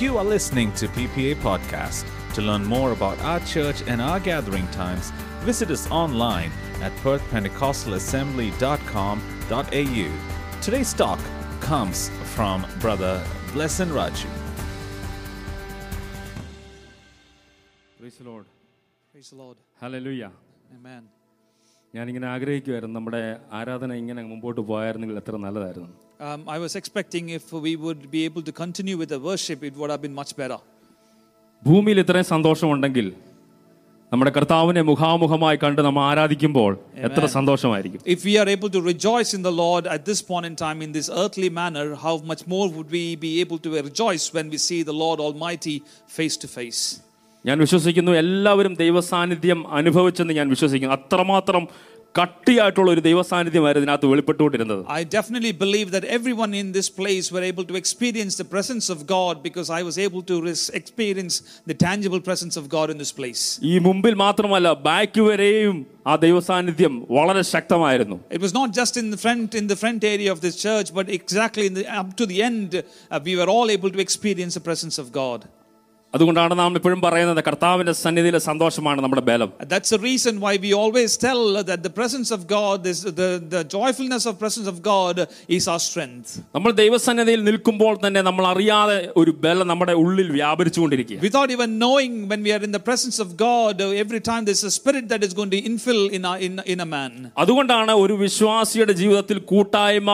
You are listening to PPA Podcast. To learn more about our church and our gathering times, visit us online at perthpentecostalassembly.com.au. Today's talk comes from Brother Blesson Raju. Praise the Lord. Praise the Lord. Hallelujah. Amen. ഞാനിങ്ങനെ ആഗ്രഹിക്കുമായിരുന്നു നമ്മുടെ ആരാധന ഇങ്ങനെ മുമ്പോട്ട് പോയായിരുന്നെങ്കിൽ എത്ര നല്ലതായിരുന്നു Um, I was expecting if we would be able to continue with the worship, it would have been much better. ഭൂമിയിൽ ഇത്രയും സന്തോഷമുണ്ടെങ്കിൽ നമ്മുടെ കർത്താവിനെ മുഖാമുഖമായി കണ്ട് നമ്മൾ ആരാധിക്കുമ്പോൾ എത്ര സന്തോഷമായിരിക്കും If we are able to rejoice in the Lord at this point in time in this earthly manner, how much more would we be able to rejoice when we see the Lord Almighty face to face? ഞാൻ വിശ്വസിക്കുന്നു എല്ലാവരും ദൈവസാന്നിധ്യം അനുഭവിച്ചെന്ന് ഞാൻ വിശ്വസിക്കുന്നു അത്രമാത്രം കട്ടിയായിട്ടുള്ള ഒരു ദൈവസാന്നിധ്യമായിരുന്നു ഇതിനകത്ത് വെളിപ്പെട്ടുകൊണ്ടിരുന്നത് I definitely believe that everyone in this place were able to experience the presence of God because I was able to res- experience the tangible presence of God in this place. ഈ മുമ്പിൽ മാത്രമല്ല back വരെയും ആ ദൈവസാന്നിധ്യം വളരെ ശക്തമായിരുന്നു It was not just in the front in the front area of this church, but exactly in the, up to the end, uh, we were all able to experience the presence of God. അതുകൊണ്ടാണ് നാം ഇപ്പോഴും പറയുന്നത് കർത്താവിന്റെ സന്നിധിയിലെ സന്തോഷമാണ് നമ്മുടെ ബലം And That's the reason why we always tell that the presence of God, this, the, the joyfulness of presence of God is our strength. നമ്മൾ ദൈവസന്നിധിയിൽ നിൽക്കുമ്പോൾ തന്നെ നമ്മൾ അറിയാതെ ഒരു ബലം നമ്മുടെ ഉള്ളിൽ വ്യാപരിച്ചുകൊണ്ടിരിക്കുക Without even knowing when we are in the presence of God, uh, every time there's a spirit that is going to infill in, our, in, in a man. അതുകൊണ്ടാണ് ഒരു വിശ്വാസിയുടെ ജീവിതത്തിൽ കൂട്ടായ്മ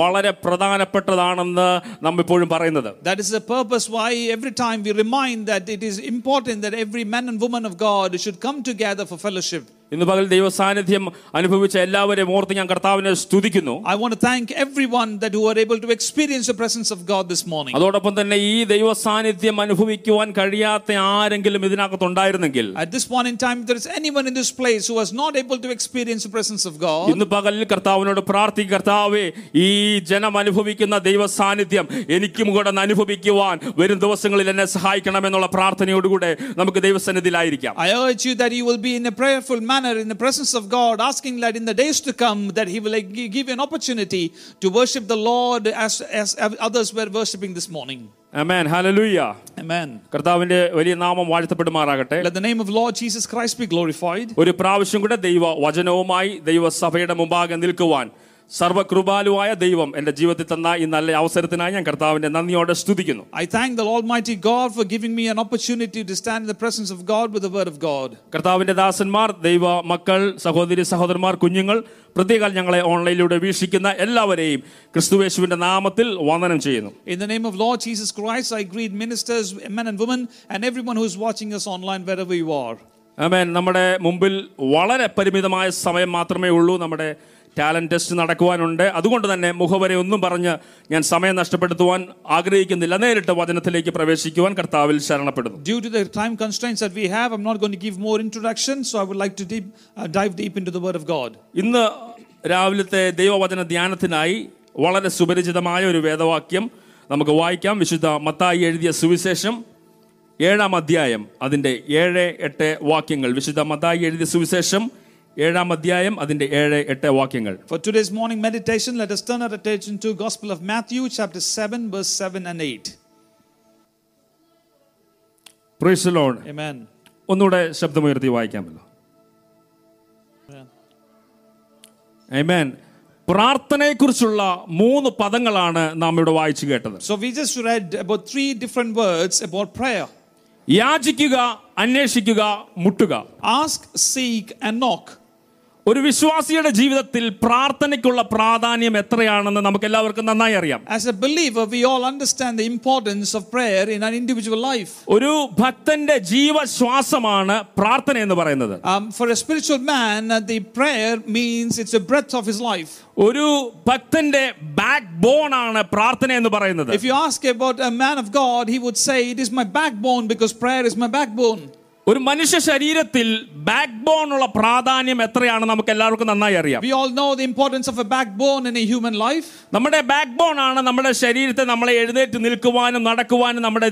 വളരെ പ്രധാനപ്പെട്ടതാണെന്ന് നാം ഇപ്പോഴും പറയുന്നത് That is the purpose why every time we remind that it is important that every man and woman of God should come together for fellowship. ഇന്ന് പകൽ ദൈവസാന്നിധ്യം അനുഭവിച്ച എല്ലാവരെയും ഓർത്ത് ഞാൻ കർത്താവിനെ സ്തുതിക്കുന്നു I want to thank everyone that who are able to experience the presence of God this morning. അതോടൊപ്പം തന്നെ ഈ ദൈവസാന്നിധ്യം അനുഭവിക്കുവാൻ കഴിയാത്ത ആരെങ്കിലും ഇതിനകത്തുണ്ടായിരുന്നെങ്കിൽ At this point in time, if there is anyone in this place who was not able to experience the presence of God, ഇന്ന് പകലിൽ കർത്താവിനോട് പ്രാർത്ഥിക്കും കർത്താവേ ഈ ജനം അനുഭവിക്കുന്ന ദൈവ സാന്നിധ്യം എനിക്കും കൂടെ ഒന്ന് അനുഭവിക്കുവാൻ വരും ദിവസങ്ങളിൽ എന്നെ സഹായിക്കണമെന്നുള്ള പ്രാർത്ഥനയോടുകൂടെ നമുക്ക് ദൈവസന്നിധിയിലായിരിക്കാം I urge you that you will be in a prayerful manner in the presence of God, asking that in the days to come that He will gi- give you an opportunity to worship the Lord as, as others were worshiping this morning. Amen hallelujah Amen. കർത്താവിന്റെ വലിയ നാമം വാഴ്ത്തപ്പെടുമാറാകട്ടെ Let the name of Lord Jesus Christ be glorified. ഒരു പ്രാവശ്യം കൂടെ ദൈവ വചനവുമായി ദൈവസഭയുടെ മുമ്പാകെ നിൽക്കുവാൻ സർവകൃപാലുവായ ദൈവം എൻ്റെ ജീവിതത്തിൽ തന്ന ഈ നല്ല അവസരത്തിനായി ഞാൻ കർത്താവിന്റെ നന്ദിയോടെ സ്തുതിക്കുന്നു I thank the Almighty God for giving me an opportunity to stand in the presence of God with the Word of God. കർത്താവിന്റെ ദാസന്മാർ ദൈവ മക്കൾ സഹോദരി സഹോദരന്മാർ കുഞ്ഞുങ്ങൾ പ്രത്യേകം ഞങ്ങളെ ഓൺലൈനിലൂടെ വീക്ഷിക്കുന്ന എല്ലാവരെയും ക്രിസ്തുവേശുവിന്റെ നാമത്തിൽ വന്ദനം ചെയ്യുന്നു In the name of Lord Jesus Christ, I greet ministers, men and women, and everyone who is watching us online wherever you are. Amen നമ്മുടെ മുമ്പിൽ വളരെ പരിമിതമായ സമയം മാത്രമേ ഉള്ളൂ നമ്മുടെ ടാലന്റ് ടെസ്റ്റ് നടക്കുവാനുണ്ട്. അതുകൊണ്ട് തന്നെ മുഖവരെ ഒന്നും പറഞ്ഞ് ഞാൻ സമയം നഷ്ടപ്പെടുത്തുവാൻ ആഗ്രഹിക്കുന്നില്ല. നേരിട്ട് വചനത്തിലേക്ക് പ്രവേശിക്കുവാൻ കർത്താവിൽ ശരണപ്പെടുന്നു. ഇന്ന് രാവിലത്തെ ദൈവവചന ധ്യാനത്തിനായി വളരെ സുപരിചിതമായ ഒരു വേദവാക്യം നമുക്ക് വായിക്കാം. വിശുദ്ധ മത്തായി എഴുതിയ സുവിശേഷം ഏഴാം അധ്യായം അതിന്റെ ഏഴ് എട്ട് വാക്യങ്ങൾ. വിശുദ്ധ മത്തായി എഴുതിയ സുവിശേഷം ഏഴാം അധ്യായം അതിൻ്റെ ഏഴ് എട്ട് വാക്യങ്ങൾ For today's morning meditation, let us turn our attention to Gospel of Matthew, chapter 7, verse 7 and 8. Praise the Lord. Amen. ഒന്നുകൂടെ ശബ്ദമുയർത്തി വായിക്കാമല്ലോ Amen. പ്രാർത്ഥനയെക്കുറിച്ചുള്ള മൂന്ന് പദങ്ങളാണ് നാം ഇവിടെ വായിച്ചു കേട്ടത് So we just read about three different words about prayer യാചിക്കുക അന്വേഷിക്കുക മുട്ടുക ask, seek, and knock. ഒരു വിശ്വാസിയുടെ ജീവിതത്തിൽ പ്രാർത്ഥനയ്ക്കുള്ള പ്രാധാന്യം എത്രയാണെന്ന് നമുക്ക് എല്ലാവർക്കും നന്നായി അറിയാം As a believer, we all understand the importance of prayer in our individual life. ഒരു ഭക്തന്റെ ജീവശ്വാസമാണ് പ്രാർത്ഥന എന്ന് പറയുന്നത് Um, for a spiritual man, uh, the prayer means it's the breath of his life. ഒരു ഭക്തന്റെ ബാക്ക് ബോൺ ആണ് പ്രാർത്ഥന എന്ന് പറയുന്നത് If you ask about a man of God, he would say, It is my backbone because prayer is my backbone. ഒരു മനുഷ്യ ശരീരത്തിൽ back bone ഉള്ള പ്രാധാന്യം എത്രയാണ് നമുക്ക് എല്ലാവർക്കും നന്നായി അറിയാം. We all know the importance of a backbone in a human life നമ്മുടെ ബാക്ക് ബോൺ ആണ് നമ്മുടെ ശരീരത്തെ നമ്മളെ എഴുന്നേറ്റ് നിൽക്കുവാനും നടക്കുവാനും നമ്മുടെ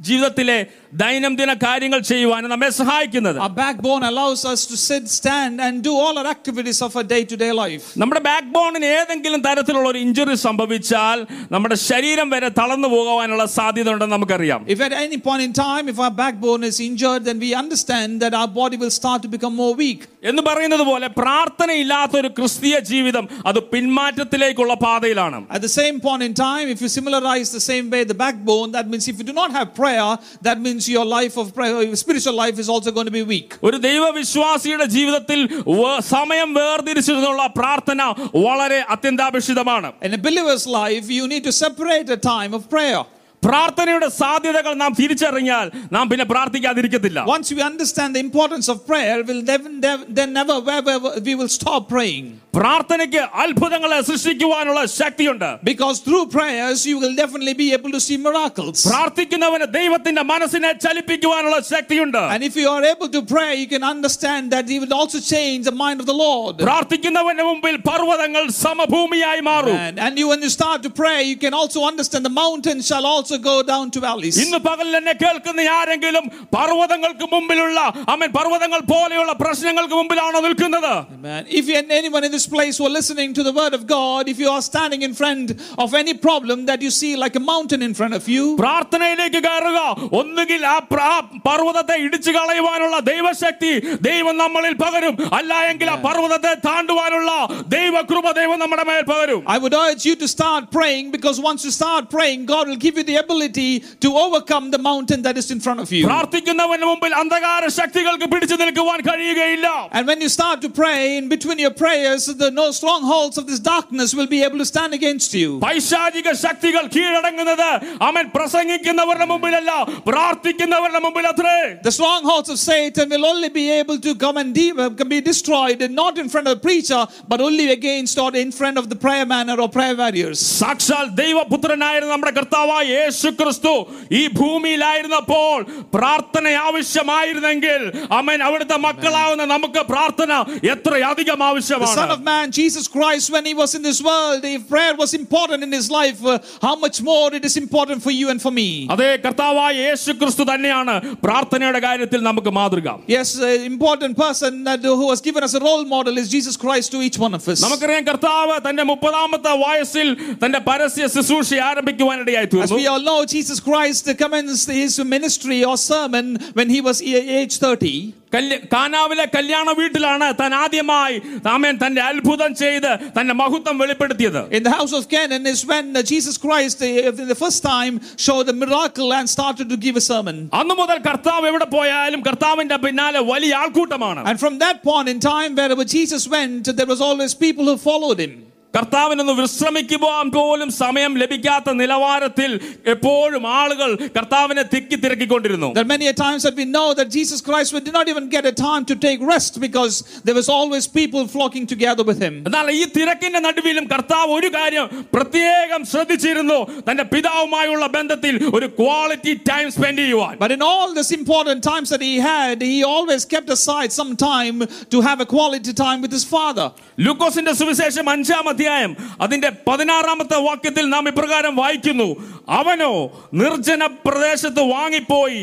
ജീവിതത്തിലെ ദൈനംദിന കാര്യങ്ങൾ ചെയ്യുവാൻ നമ്മെ സഹായിക്കുന്നത് Our backbone allows us to sit, stand, and do all our activities of our day to day life. നമ്മുടെ ബാക്ക് ബോണിന് ഏതെങ്കിലും തരത്തിലുള്ള ഒരു ഇഞ്ചുറി സംഭവിച്ചാൽ നമ്മുടെ ശരീരം വരെ തളർന്നു പോകാനുള്ള സാധ്യത ഉണ്ടെന്ന് നമുക്കറിയാം If at any point in time, if our backbone is injured, then we understand that our body will start to become more weak. എന്ന് പറയുന്നത് പോലെ പ്രാർത്ഥനയില്ലാത്ത ഒരു ക്രിസ്തീയ ജീവിതം അത് പിന്മാറ്റത്തിലേക്കുള്ള പാതയിലാണ് At the same point in time, if you similarize the same way the backbone, that means if you do not have prayer, that means your life of prayer, your spiritual life is also going to be weak. ഒരു ദൈവവിശ്വാസിയുടെ ജീവിതത്തിൽ വ- സമയം വേർതിരിച്ചിരുന്നുള്ള പ്രാർത്ഥന വളരെ അത്യന്താപേക്ഷിതമാണ് In a believer's life, you need to separate a time of prayer. പ്രാർത്ഥനയുടെ സാധ്യതകൾ നാം തിരിച്ചറിഞ്ഞാൽ നാം പിന്നെ പ്രാർത്ഥിക്കാതിരിക്കത്തില്ല Once we understand the importance of prayer, we'll never, never, then never, ever, we will stop praying. പ്രാർത്ഥനയ്ക്ക് അത്ഭുതങ്ങളെ സൃഷ്ടിക്കുവാനുള്ള ശക്തിയുണ്ട് Because through prayers, you will definitely be able to see miracles. പ്രാർത്ഥിക്കുന്നവന് ദൈവത്തിന്റെ മനസ്സിനെ ചലിപ്പിക്കുവാനുള്ള ശക്തിയുണ്ട് And if you are able to pray, you can understand that He will also change the mind of the Lord. പ്രാർത്ഥിക്കുന്നവന്റെ മുമ്പിൽ പർവ്വതങ്ങൾ സമഭൂമിയായി മാറും And, and you, when you start to pray, you can also understand the mountains shall also go down to valleys. ഇന്ന് പകൽ എന്നെ കേൾക്കുന്ന ആരെങ്കിലും പർവ്വതങ്ങൾക്ക് മുമ്പിലുള്ള അമ്മൻ പർവ്വതങ്ങൾ പോലെയുള്ള പ്രശ്നങ്ങൾക്ക് മുമ്പിലാണോ നിൽക്കുന്നത് Amen. If you and anyone in this place who are listening to the word of God, if you are standing in front of any problem that you see like a mountain in front of you, പ്രാർത്ഥനയിലേക്ക് കയറുക ഒന്നുകിൽ ആ പ്ര- ആ പർവ്വതത്തെ ഇടിച്ചു കളയുവാനുള്ള ദൈവശക്തി ദൈവം നമ്മളിൽ പകരും അല്ല എങ്കിൽ ആ പർവ്വതത്തെ താണ്ടുവാനുള്ള ദൈവകൃപ ദൈവം നമ്മുടെ മേൽ പകരും I would urge you to start praying because once you start praying, God will give you the ability to overcome the mountain that is in front of you. പ്രാർത്ഥിക്കുന്നവന് മുമ്പിൽ അന്ധകാര ശക്തികൾക്ക് പിടിച്ചു നിൽക്കുവാൻ കഴിയുകയില്ല And when you start to pray, in between your prayers, the no strongholds of this darkness will be able to stand against you. പൈശാചിക ശക്തികൾ കീഴടങ്ങുന്നത് അവൻ പ്രസംഗിക്കുന്നവരുടെ മുമ്പിലല്ല പ്രാർത്ഥിക്കുന്നവരുടെ മുമ്പിൽ അത്രേ The strongholds of Satan will only be able to come and de- uh, can be destroyed, and not in front of the preacher, but only against or in front of the prayer manner or prayer warriors. സാക്ഷാൽ ദൈവപുത്രനായിരുന്ന നമ്മുടെ കർത്താവായ യേശു ക്രിസ്തു ഈ ഭൂമിയിലായിരുന്നപ്പോൾ പ്രാർത്ഥന ആവശ്യമായിരുന്നെങ്കിൽ അമ്മൻ അവിടുത്തെ മക്കളാവുന്ന നമുക്ക് പ്രാർത്ഥന എത്ര അധികം The Son ആവശ്യമാണ് of Man, Jesus Christ, when he was in this world, if prayer was important in his life, uh, how much more it is important for you and for me. അതേ കർത്താവായ യേശു ക്രിസ്തു തന്നെയാണ് പ്രാർത്ഥനയുടെ കാര്യത്തിൽ നമുക്ക് മാതൃക Yes, an important person that, who has given us a role model is Jesus Christ to each one of us. നമുക്കറിയാം കർത്താവ് തന്റെ മുപ്പതാമത്തെ വയസ്സിൽ തന്റെ പരസ്യ ശുശ്രൂഷ ആരംഭിക്കുവാനിടയായി As തീർന്നു we all know, Jesus Christ commenced his ministry or sermon when he was a- age 30. കല്യ- കാനാവിലെ കല്യാണ വീട്ടിലാണ് താൻ ആദ്യമായി താമേൻ തന്റെ അത്ഭുതം ചെയ്ത് തന്റെ മഹത്വം വെളിപ്പെടുത്തിയത് In the house of Canaan is when uh, Jesus Christ, uh, the first time, showed a miracle and started to give a sermon. അന്നു മുതൽ കർത്താവ് എവിടെ പോയാലും കർത്താവിന്റെ പിന്നാലെ വലിയ ആൾക്കൂട്ടമാണ് And from that point in time, wherever Jesus went, there was always people who followed him. കർത്താവിനൊന്ന് വിശ്രമിക്കുവാൻ പോലും സമയം ലഭിക്കാത്ത നിലവാരത്തിൽ എപ്പോഴും ആളുകൾ കർത്താവിനെ തിക്കി തിരക്കിക്കൊണ്ടിരുന്നു There are many a times that we know that Jesus Christ did not even get a time to take rest because there was always people flocking together with him. എന്നാൽ ഈ തിരക്കിന്റെ നടുവിലും കർത്താവ് ഒരു കാര്യം പ്രത്യേകം ശ്രദ്ധിച്ചിരുന്നു തന്റെ പിതാവുമായുള്ള ബന്ധത്തിൽ ഒരു ക്വാളിറ്റി ടൈം സ്പെൻഡ് ചെയ്യുവാൻ But in all these important times that he had, he always kept aside some time to have a quality time with his father. ലൂക്കോസിന്റെ സുവിശേഷം അഞ്ചാം അധ്യായം അതിന്റെ പതിനാറാമത്തെ വാക്യത്തിൽ നാം ഇപ്രകാരം വായിക്കുന്നു അവനോ നിർജ്ജന പ്രദേശത്ത് വാങ്ങിപ്പോയി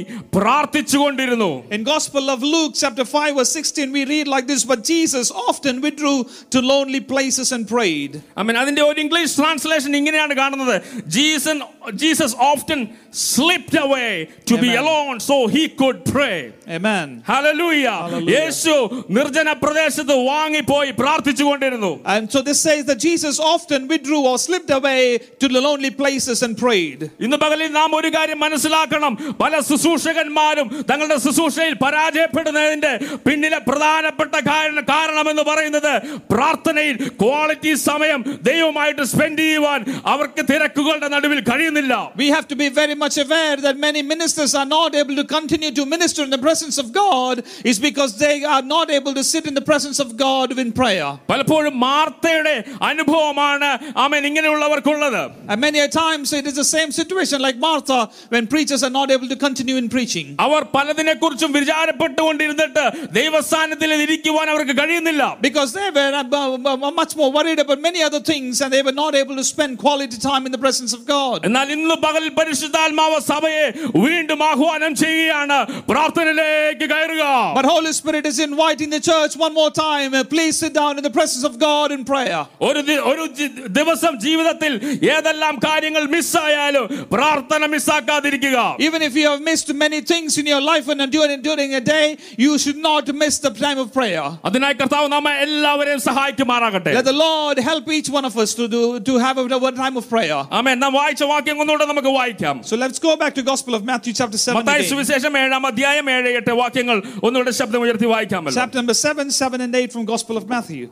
പ്രാർത്ഥിച്ചുകൊണ്ടിരുന്നു In Gospel of Luke chapter 5 verse 16 we read like this but Jesus often withdrew to lonely places and prayed. I mean, അതിന്റെ ഒരു ഇംഗ്ലീഷ് ട്രാൻസ്ലേഷൻ ഇങ്ങനെയാണ് കാണുന്നത് Jeesan Jesus often slipped away to B Amen. Alone so he could pray Amen. Hallelujah Hallelujah. യേശു നിർജ്ജന പ്രദേശത്ത് വാങ്ങിപ്പോയി പ്രാർത്ഥിച്ചുകൊണ്ടിരുന്നു And so this says that Jesus often withdrew or slipped away to the lonely places and prayed. ഇന്ന് പകലിൽ നാം ഒരു കാര്യം മനസ്സിലാക്കണം പല ശുശ്രൂഷകന്മാരും തങ്ങളുടെ ശുശ്രൂഷയിൽ പരാജയപ്പെടുന്നതിന്റെ പിന്നിലെ പ്രധാനപ്പെട്ട കാരണം കാരണം എന്ന് പറയുന്നത് പ്രാർത്ഥനയിൽ ക്വാളിറ്റി സമയം ദൈവമായിട്ട് സ്പെൻഡ് ചെയ്യുവാൻ അവർക്ക് തിരക്കുകളുടെ നടുവിൽ കഴിയുന്നില്ല We have to be very much aware that many ministers are not able to continue to minister in the presence of God is because they are not able to sit in the presence of God in prayer. പലപ്പോഴും മാർത്തയുടെ അനുഭവമാണ് ആമേൻ ഇങ്ങനെയുള്ളവർക്കുള്ളത് And many a times it is the same same situation like Martha when preachers are not able to continue in preaching. അവർ പലതിനെ കുറിച്ചും വിചാരപ്പെട്ടുകൊണ്ടിരുന്നിട്ട് ദൈവസ്ഥാനത്തിൽ ഇരിക്കുവാൻ അവർക്ക് കഴിയുന്നില്ല Because they were uh, bu- bu- much more worried about many other things and they were not able to spend quality time in the presence of God. എന്നാൽ ഇന്ന് പകൽ പരിശുദ്ധാത്മാവ സഭയെ വീണ്ടും ആഹ്വാനം ചെയ്യുകയാണ് പ്രാർത്ഥനയിലേക്ക് കയറുക But Holy Spirit is inviting the church one more time. uh, Please sit down in the presence of God in prayer. ഒരു the- ഒരു ജി- ദിവസം ജീവിതത്തിൽ ഏതെല്ലാം കാര്യങ്ങൾ മിസ്സായാലും പ്രാർത്ഥന മിസ്സാക്കാതിരിക്കുക Even if you have missed many things in your life and during, during a day, you should not miss the time of prayer. അതിനായി കർത്താവ് നമ്മെ എല്ലാവരെയും സഹായിക്കുമാറാകട്ടെ Let the Lord help each one of us to do to have a, a time of prayer. ആമേൻ നാം വായിച്ച വാക്യം ഒന്നുകൂടെ നമുക്ക് വായിക്കാം So let's go back to Gospel of Matthew chapter 7 Mathai again. സുവിശേഷം ഏഴാം അധ്യായം ഏഴ് എട്ട് വാക്യങ്ങൾ ഒന്നുകൂടെ ശബ്ദം ഉയർത്തി വായിക്കാമല്ലോ Chapter number 7, 7 and 8 from Gospel of Matthew.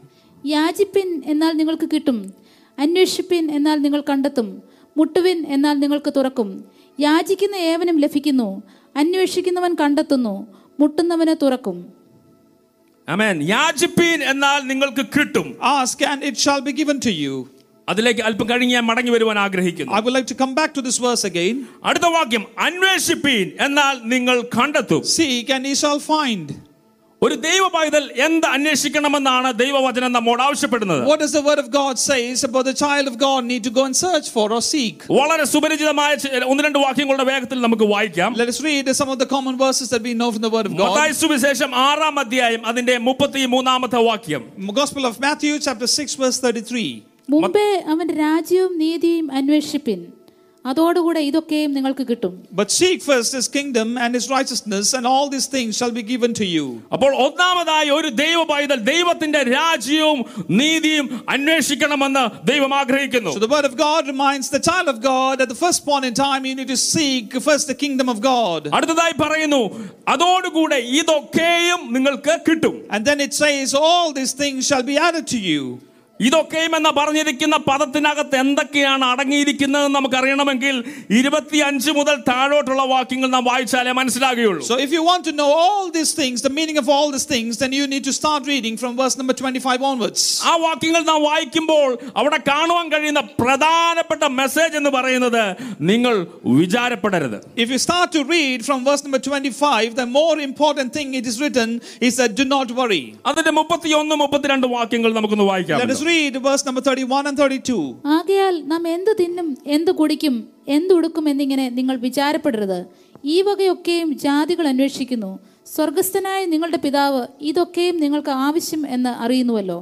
യാചിപ്പിൻ എന്നാൽ നിങ്ങൾക്ക് കിട്ടും. അന്വേഷിപ്പിൻ എന്നാൽ നിങ്ങൾ കണ്ടെത്തും. മുട്ടുവിൻ എന്നാൽ നിങ്ങൾക്ക് തുറക്കും. യാചിക്കുന്ന ഏവനും ലഭിക്കുന്നു. അന്വേഷിക്കുന്നവൻ കണ്ടെത്തുന്നു. മുട്ടുന്നവന് തുറക്കും. ആമേൻ യാചിപ്പീൻ എന്നാൽ നിങ്ങൾക്ക് കിട്ടും. Ask and it shall be given to you. അതിലേക്ക് അല്പം കഴിഞ്ഞ് ഞാൻ മടങ്ങി വരുവാൻ ആഗ്രഹിക്കുന്നു. I would like to come back to this verse again. അടുത്ത വാക്യം. അന്വേഷിപ്പീൻ എന്നാൽ നിങ്ങൾ കണ്ടെത്തും. Seek and ye shall find. ഒരു ദൈവ പൈതൽ എന്ത് അന്വേഷിക്കണമെന്നാണ് ദൈവവചനം നമ്മോട് ആവശ്യപ്പെടുന്നത് What does the word of God says about the child of God need to go and search for or seek? വളരെ സുപരിചിതമായ ചി- ഒന്ന് രണ്ട് വാക്യങ്ങളുടെ വേഗത്തിൽ നമുക്ക് വായിക്കാം Let us read some of the common verses that we know from the word of Mathai God. സുവിശേഷം ആറാം അധ്യായം അതിന്റെ മുപ്പത്തി മൂന്നാമത്തെ വാക്യം Gospel of Matthew chapter 6 verse 33. മുമ്പേ അവന്റെ രാജ്യവും നീതിയും അന്വേഷിപ്പിൻ അതോടുകൂടെ ഇതൊക്കെയും നിങ്ങൾക്ക് കിട്ടും But seek first his kingdom and his righteousness and all these things shall be given to you. അപ്പോൾ ഒന്നാമതായി ഒരു ദൈവ പൈതൽ ദൈവത്തിന്റെ രാജ്യവും നീതിയും അന്വേഷിക്കണമെന്ന് ദൈവം ആഗ്രഹിക്കുന്നു So the word of God reminds the child of God at the first point in time you need to seek first the kingdom of God. അടുത്തതായി പറയുന്നു അതോടുകൂടെ ഇതൊക്കെയും നിങ്ങൾക്ക് കിട്ടും And then it says all these things shall be added to you. ഇതൊക്കെയും എന്ന് പറഞ്ഞിരിക്കുന്ന പദത്തിനകത്ത് എന്തൊക്കെയാണ് അടങ്ങിയിരിക്കുന്നത് നമുക്ക് അറിയണമെങ്കിൽ ഇരുപത്തിയഞ്ച് മുതൽ താഴോട്ടുള്ള വാക്യങ്ങൾ നാം വായിച്ചാലേ മനസ്സിലാകുകയുള്ളൂ So if you want to know all these things, the meaning of all these things, then you need to start reading from verse number 25 onwards. ആ വാക്യങ്ങൾ നാം വായിക്കുമ്പോൾ അവിടെ കാണുവാൻ കഴിയുന്ന പ്രധാനപ്പെട്ട മെസ്സേജ് എന്ന് പറയുന്നത് നിങ്ങൾ വിചാരപ്പെടരുത് If you start to read from verse number 25, the more important thing it is written is that do not worry. അതിന്റെ മുപ്പത്തിയൊന്ന് മുപ്പത്തിരണ്ട് വാക്യങ്ങൾ നമുക്കൊന്ന് വായിക്കാം Let us read verse number 31 and 32. ആകയാൽ നാം എന്ത് തിന്നും എന്ത് കുടിക്കും എന്തുടുക്കും എന്നിങ്ങനെ നിങ്ങൾ വിചാരപ്പെടരുത് ഈ വകയൊക്കെയും ജാതികൾ അന്വേഷിക്കുന്നു സ്വർഗസ്ഥനായ നിങ്ങളുടെ പിതാവ് ഇതൊക്കെയും നിങ്ങൾക്ക് ആവശ്യം എന്ന് അറിയുന്നുവല്ലോ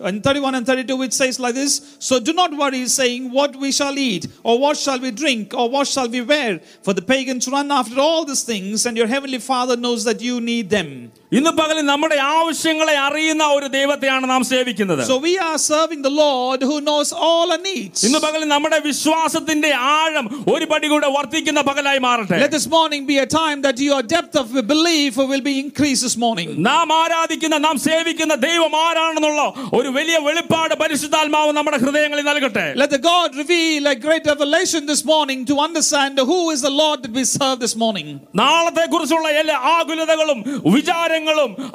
And 31 and 32, it says like this So do not worry, saying, What we shall eat, or what shall we drink, or what shall we wear? For the pagans run after all these things, and your heavenly Father knows that you need them. ഇന്ന് പകലിൽ നമ്മുടെ ആവശ്യങ്ങളെ അറിയുന്ന ഒരു ദൈവത്തെയാണ് നാം സേവിക്കുന്നത് So we are serving the Lord who knows all our needs. ഇന്ന് പകലിൽ നമ്മുടെ വിശ്വാസത്തിന്റെ ആഴം ഒരു പടി കൂടെ വർദ്ധിക്കുന്ന പകലായി മാറട്ടെ Let this morning be a time that your depth of belief will be increased this morning. നാം ആരാധിക്കുന്ന നാം സേവിക്കുന്ന ദൈവം ആരാണെന്നുള്ള ഒരു വലിയ വെളിപ്പാട് പരിശുദ്ധാത്മാവ് നമ്മുടെ ഹൃദയങ്ങളിൽ നൽകട്ടെ Let the God reveal a great revelation this morning to understand who is the Lord that we serve this morning. നാളത്തെ കുറിച്ചുള്ള എല്ലാ ആകുലതകളും വിചാരങ്ങളും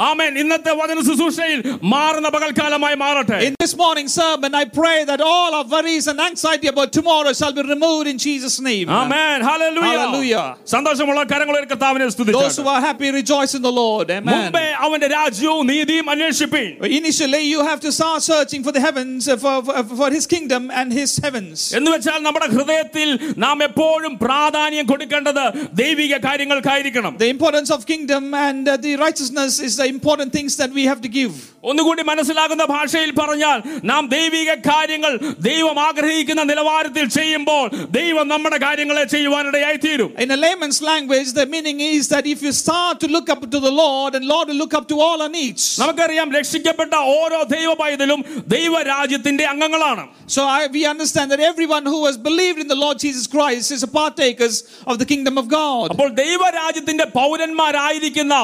ആമേൻ ഇന്നത്തെ വചന ശുശ്രൂഷയിൽ മാറുന്ന പകൽക്കാലമായി മാറട്ടെ In this morning sermon, I pray that all our worries and anxiety about tomorrow shall be removed in Jesus' name. Amen hallelujah Hallelujah. സന്തോഷമുള്ള കരങ്ങൾ ഒരു കർത്താവിനെ Those who സ്തുതിച്ചു are happy, rejoice in the Lord. Amen. മുമ്പേ അവന്റെ രാജ്യവും നീതിയും അന്വേഷിപ്പീൻ Initially, you have to start searching for the heavens, uh, for, for, for His kingdom and His heavens. എന്ന് വെച്ചാൽ നമ്മുടെ ഹൃദയത്തിൽ നാം എപ്പോഴും പ്രാധാന്യം കൊടുക്കേണ്ടത് ദൈവിക കാര്യങ്ങൾക്കായിരിക്കണം The importance of kingdom and uh, the righteousness is the important things that we have to give. ഒന്നുകൂടി മനസ്സിലാകുന്ന ഭാഷയിൽ പറഞ്ഞാൽ നാം ദൈവിക കാര്യങ്ങൾ ദൈവം ആഗ്രഹിക്കുന്ന നിലവാരത്തിൽ ചെയ്യുമ്പോൾ ദൈവം നമ്മുടെ കാര്യങ്ങളെ ചെയ്യുവാനിടയായി തീരും In a layman's language, the meaning is that if you start to look up to the Lord, and Lord will look up to all our needs. നമുക്കറിയാം രക്ഷിക്കപ്പെട്ട ഓരോ ദൈവ പൈതലും ദൈവരാജ്യത്തിന്റെ അംഗങ്ങളാണ് So I, we understand that everyone who has believed in the Lord Jesus Christ is a partakers of the kingdom of God. അപ്പോൾ ദൈവരാജ്യത്തിന്റെ പൗരന്മാരായിരിക്കുന്ന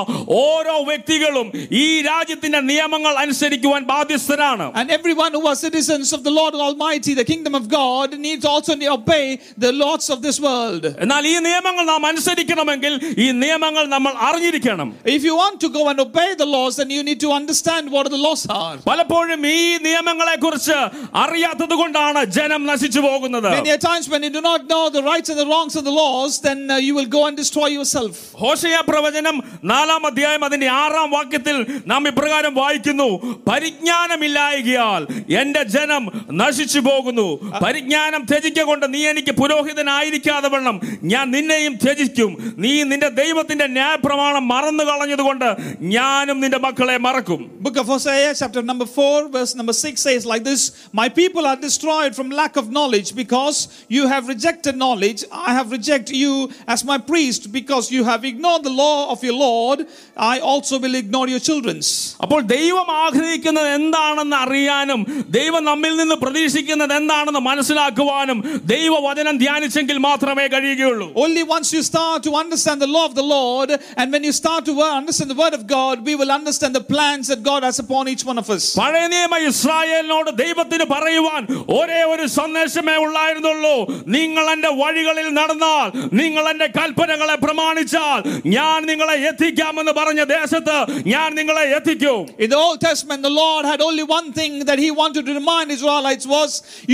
ഓരോ വ്യക്തികളും ഈ രാജ്യത്തിന്റെ നിയമങ്ങൾ അനുസരിക്കുവാൻ ബാധ്യസ്ഥരാണ് And everyone who are citizens of the Lord Almighty, the kingdom of God, needs also to obey the laws of this world. എന്നാൽ ഈ നിയമങ്ങൾ നാം അനുസരിക്കണമെങ്കിൽ ഈ നിയമങ്ങൾ നമ്മൾ അറിഞ്ഞിരിക്കണം If you want to go and obey the laws, then you need to understand what the laws are. പലപ്പോഴും ഈ നിയമങ്ങളെ കുറിച്ച് അറിയാത്തത് കൊണ്ടാണ് ജനം നശിച്ചു പോകുന്നത് Many a times when you do not know the rights and the wrongs of the laws, then uh, you will go and destroy yourself. ഹോശയ പ്രവചനം നാലാം അധ്യായം അതിന്റെ ആറാം വാക്യത്തിൽ നാം ഇപ്രകാരം വായിക്കുന്നു പരിജ്ഞാനമില്ലായകയാൽ എന്റെ ജനം നശിച്ചു പോകുന്നു പരിജ്ഞാനം ത്യജിക്കൊണ്ട് നീ എനിക്ക് പുരോഹിതനായിരിക്കാതെ വണ്ണം ഞാൻ നിന്നെയും ത്യജിക്കും നീ നിന്റെ ദൈവത്തിന്റെ ന്യായപ്രമാണം മറന്നു കളഞ്ഞതുകൊണ്ട് ഞാനും നിന്റെ മക്കളെ മറക്കും Book of Hosea, chapter number 4, verse number 6 says like this My people are destroyed from lack of knowledge because you have rejected knowledge. I have rejected you as my priest because you have ignored the law of your Lord. I also will ignore your children's. അപ്പോൾ ദൈവം ആഗ്രഹിക്കുന്നത് എന്താണെന്ന് അറിയാനും ദൈവം നമ്മിൽ നിന്ന് പ്രതീക്ഷിക്കുന്നത് എന്താണെന്ന് മനസ്സിലാക്കുവാനും ദൈവവചനം ധ്യാനിച്ചെങ്കിൽ മാത്രമേ കഴിയുകയുള്ളൂ Only once you start to understand the law of the Lord, and when you start to wo- understand the word of God, we will understand the plans that God has upon each one of us. പഴയ നിയമ ഇസ്രായേലിനോട് ദൈവത്തിന് പറയുവാൻ ഒരേ ഒരു സന്ദേശമേ ഉള്ളായിരുന്നുള്ളൂ നിങ്ങൾ എന്റെ വഴികളിൽ നടന്നാൽ നിങ്ങൾ എന്റെ കൽപ്പനകളെ പ്രമാണിച്ചാൽ ഞാൻ നിങ്ങളെ എത്തിക്കാമെന്ന് പറഞ്ഞ ദേശത്ത് ഞാൻ നിങ്ങളെ എത്തിക്കും In the Old Testament, the Lord had only one thing that He wanted to remind Israelites was,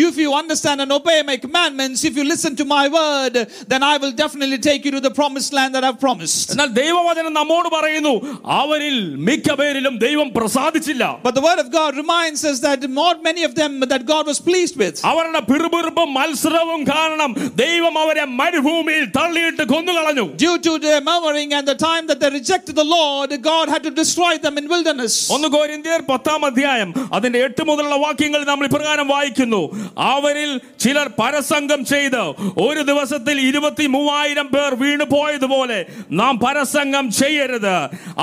if you understand and obey my commandments, if you listen to my word, then I will definitely take you to the promised land that I've promised. എന്നാൽ ദൈവവചനം നമ്മോട് പറയുന്നു അവരിൽ മിക്ക പേരിലും ദൈവം പ്രസാദിച്ചില്ല But the word of God reminds us that not many of them that God was pleased with. അവരുടെ പിറുപിറുപ്പും മത്സരവും കാരണം ദൈവം അവരെ മരുഭൂമിയിൽ തള്ളിയിട്ട് കൊന്നുകളഞ്ഞു Due to their murmuring and the time that they rejected the Lord, God had to destroy them in wilderness. ഒന്ന് കോരിന്ത്യർ പത്താം അധ്യായം അതിന്റെ എട്ട് മുതലുള്ള വാക്യങ്ങൾ നമ്മൾ ഇപ്രകാരം വായിക്കുന്നു. അവരിൽ ചിലർ പരസംഗം ചെയ്ത് ഒരു ദിവസത്തിൽ ഇരുപത്തി മൂവായിരം പേർ വീണു പോയതുപോലെ നാം പരസംഗം ചെയ്യരുത്.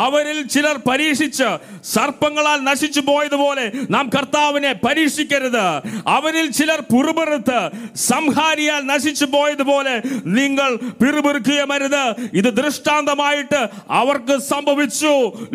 അവരിൽ ചിലർ പരീക്ഷിച്ച് സർപ്പങ്ങളാൽ നശിച്ചു പോയതുപോലെ നാം കർത്താവിനെ പരീക്ഷിക്കരുത്. അവരിൽ ചിലർ പുറപെറുത്ത് സംഹാരിയാൽ നശിച്ചു പോയതുപോലെ നിങ്ങൾ പിറുപിറുക്കുകയമരുത് ഇത് ദൃഷ്ടാന്തമായിട്ട് അവർക്ക് സംഭവിച്ചു.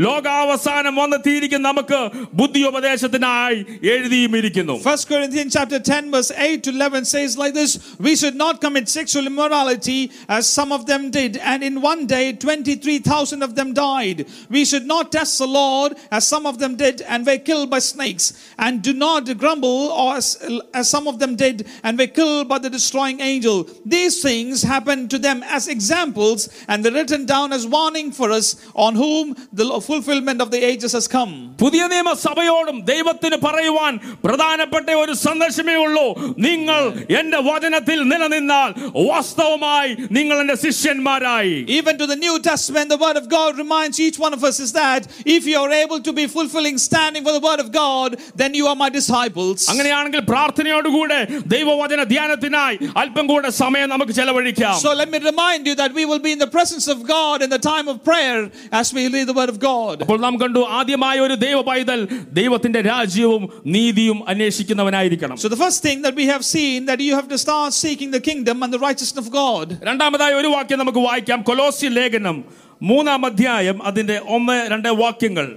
ലോകാവസാനം വന്നെത്തിയിരിക്കും നമുക്ക് ബുദ്ധിയുപദേശത്തിനായി എഴുതിയും ഇരിക്കുന്നു 1 Corinthians chapter 10 verse 8 to 11 says like this We should not commit sexual immorality as some of them did and in one day 23,000 of them died. We should not test the Lord as some of them did and were killed by snakes and do not grumble or as, as some of them did and were killed by the destroying angel. These things happened to them as examples and were written down as warning for us on whom the fulfillment of the ages has come. പുതിയ നിയമ സഭയോടും ദൈവത്തിന് പറയുവാൻ പ്രധാനപ്പെട്ട ഒരു സന്ദേശമേ ഉള്ളൂ നിങ്ങൾ എന്റെ വചനത്തിൽ നിലനിന്നാൽ വാസ്തവമായി നിങ്ങൾ എന്റെ ശിഷ്യന്മാരായി Even to the New Testament, the Word of God reminds each one of us is that if you are able to be fulfilling standing for the Word of God, then you are my disciples. അങ്ങനെയാണെങ്കിൽ പ്രാർത്ഥനയോടുകൂടെ ദൈവവചന ധ്യാനത്തിനായി അല്പം കൂടെ സമയം നമുക്ക് ചെലവഴിക്കാം So let me remind you that we will be in the presence of God in the time of prayer as we read the Word of God. അപ്പോൾ നാം കണ്ടു ആദ്യമായ ഒരു ദൈവ പൈതൽ ദൈവത്തിന്റെ രാജ്യവും നീതിയും അന്വേഷിക്കുന്നവനായിരിക്കണം So the first thing that we have seen that you have to start seeking the kingdom and the righteousness of God. രണ്ടാമതായി ഒരു വാക്യം നമുക്ക് വായിക്കാം കൊലോസി ലേഖനം മൂന്നാം അധ്യായം അതിന്റെ ഒന്ന് രണ്ട് വാക്യങ്ങൾ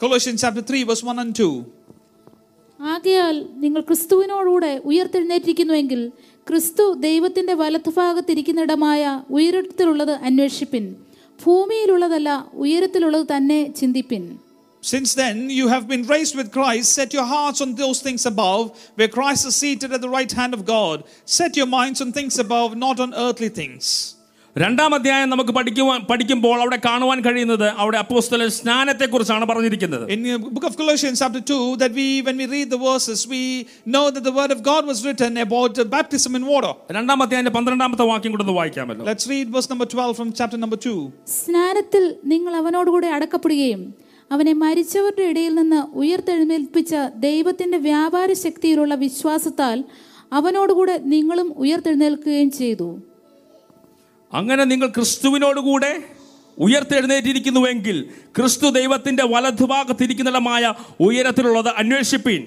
Colossians chapter 3, verse 1 and 2. ആകയാൽ നിങ്ങൾ ക്രിസ്തുവിനോടുകൂടെ ഉയർത്തെഴുന്നേറ്റിരിക്കുന്നുവെങ്കിൽ ക്രിസ്തു ദൈവത്തിന്റെ വലത്തുഭാഗത്തിരിക്കുന്നിടമായ ഉയരത്തിലുള്ളത് അന്വേഷിപ്പിൻ ഭൂമിയിലുള്ളതല്ല ഉയരത്തിലുള്ളത് തന്നെ ചിന്തിപ്പിൻ Since then, you have been raised with Christ. Set your hearts on those things above, where Christ is seated at the right hand of God. Set your minds on things above, not on earthly things. രണ്ടാം അധ്യായം നമുക്ക് പഠിക്കുവാൻ പഠിക്കുമ്പോൾ അവിടെ കാണുവാൻ കഴിയുന്നത് അവിടെ അപ്പോസ്തലൻ സ്നാനത്തെ കുറിച്ചാണ് പറഞ്ഞിരിക്കുന്നത് In the book of Colossians, chapter 2, that we, when we read the verses, we know that the word of God was written about uh, baptism in water. രണ്ടാം അധ്യായത്തിന്റെ പന്ത്രണ്ടാമത്തെ വാക്യം കൂടെ ഒന്ന് വായിക്കാമല്ലോ Let's read verse number 12 from chapter number 2. സ്നാനത്തിൽ നിങ്ങൾ അവനോടുകൂടെ അടക്കപ്പെടുകയും അവനെ മരിച്ചവരുടെ ഇടയിൽ നിന്ന് ഉയർത്തെഴുന്നേൽപ്പിച്ച ദൈവത്തിന്റെ വ്യാപാര ശക്തിയിലുള്ള വിശ്വാസത്താൽ അവനോടുകൂടെ നിങ്ങളും ഉയർത്തെഴുന്നേൽക്കുകയും ചെയ്തു അങ്ങനെ നിങ്ങൾ ക്രിസ്തുവിനോടുകൂടെ ഉയർത്തെഴുന്നേറ്റിരിക്കുന്നുവെങ്കിൽ ക്രിസ്തു ദൈവത്തിന്റെ വലതുഭാഗത്തിരിക്കുന്നിടമായ ഉയരത്തിലുള്ളത് അന്വേഷിപ്പീൻ.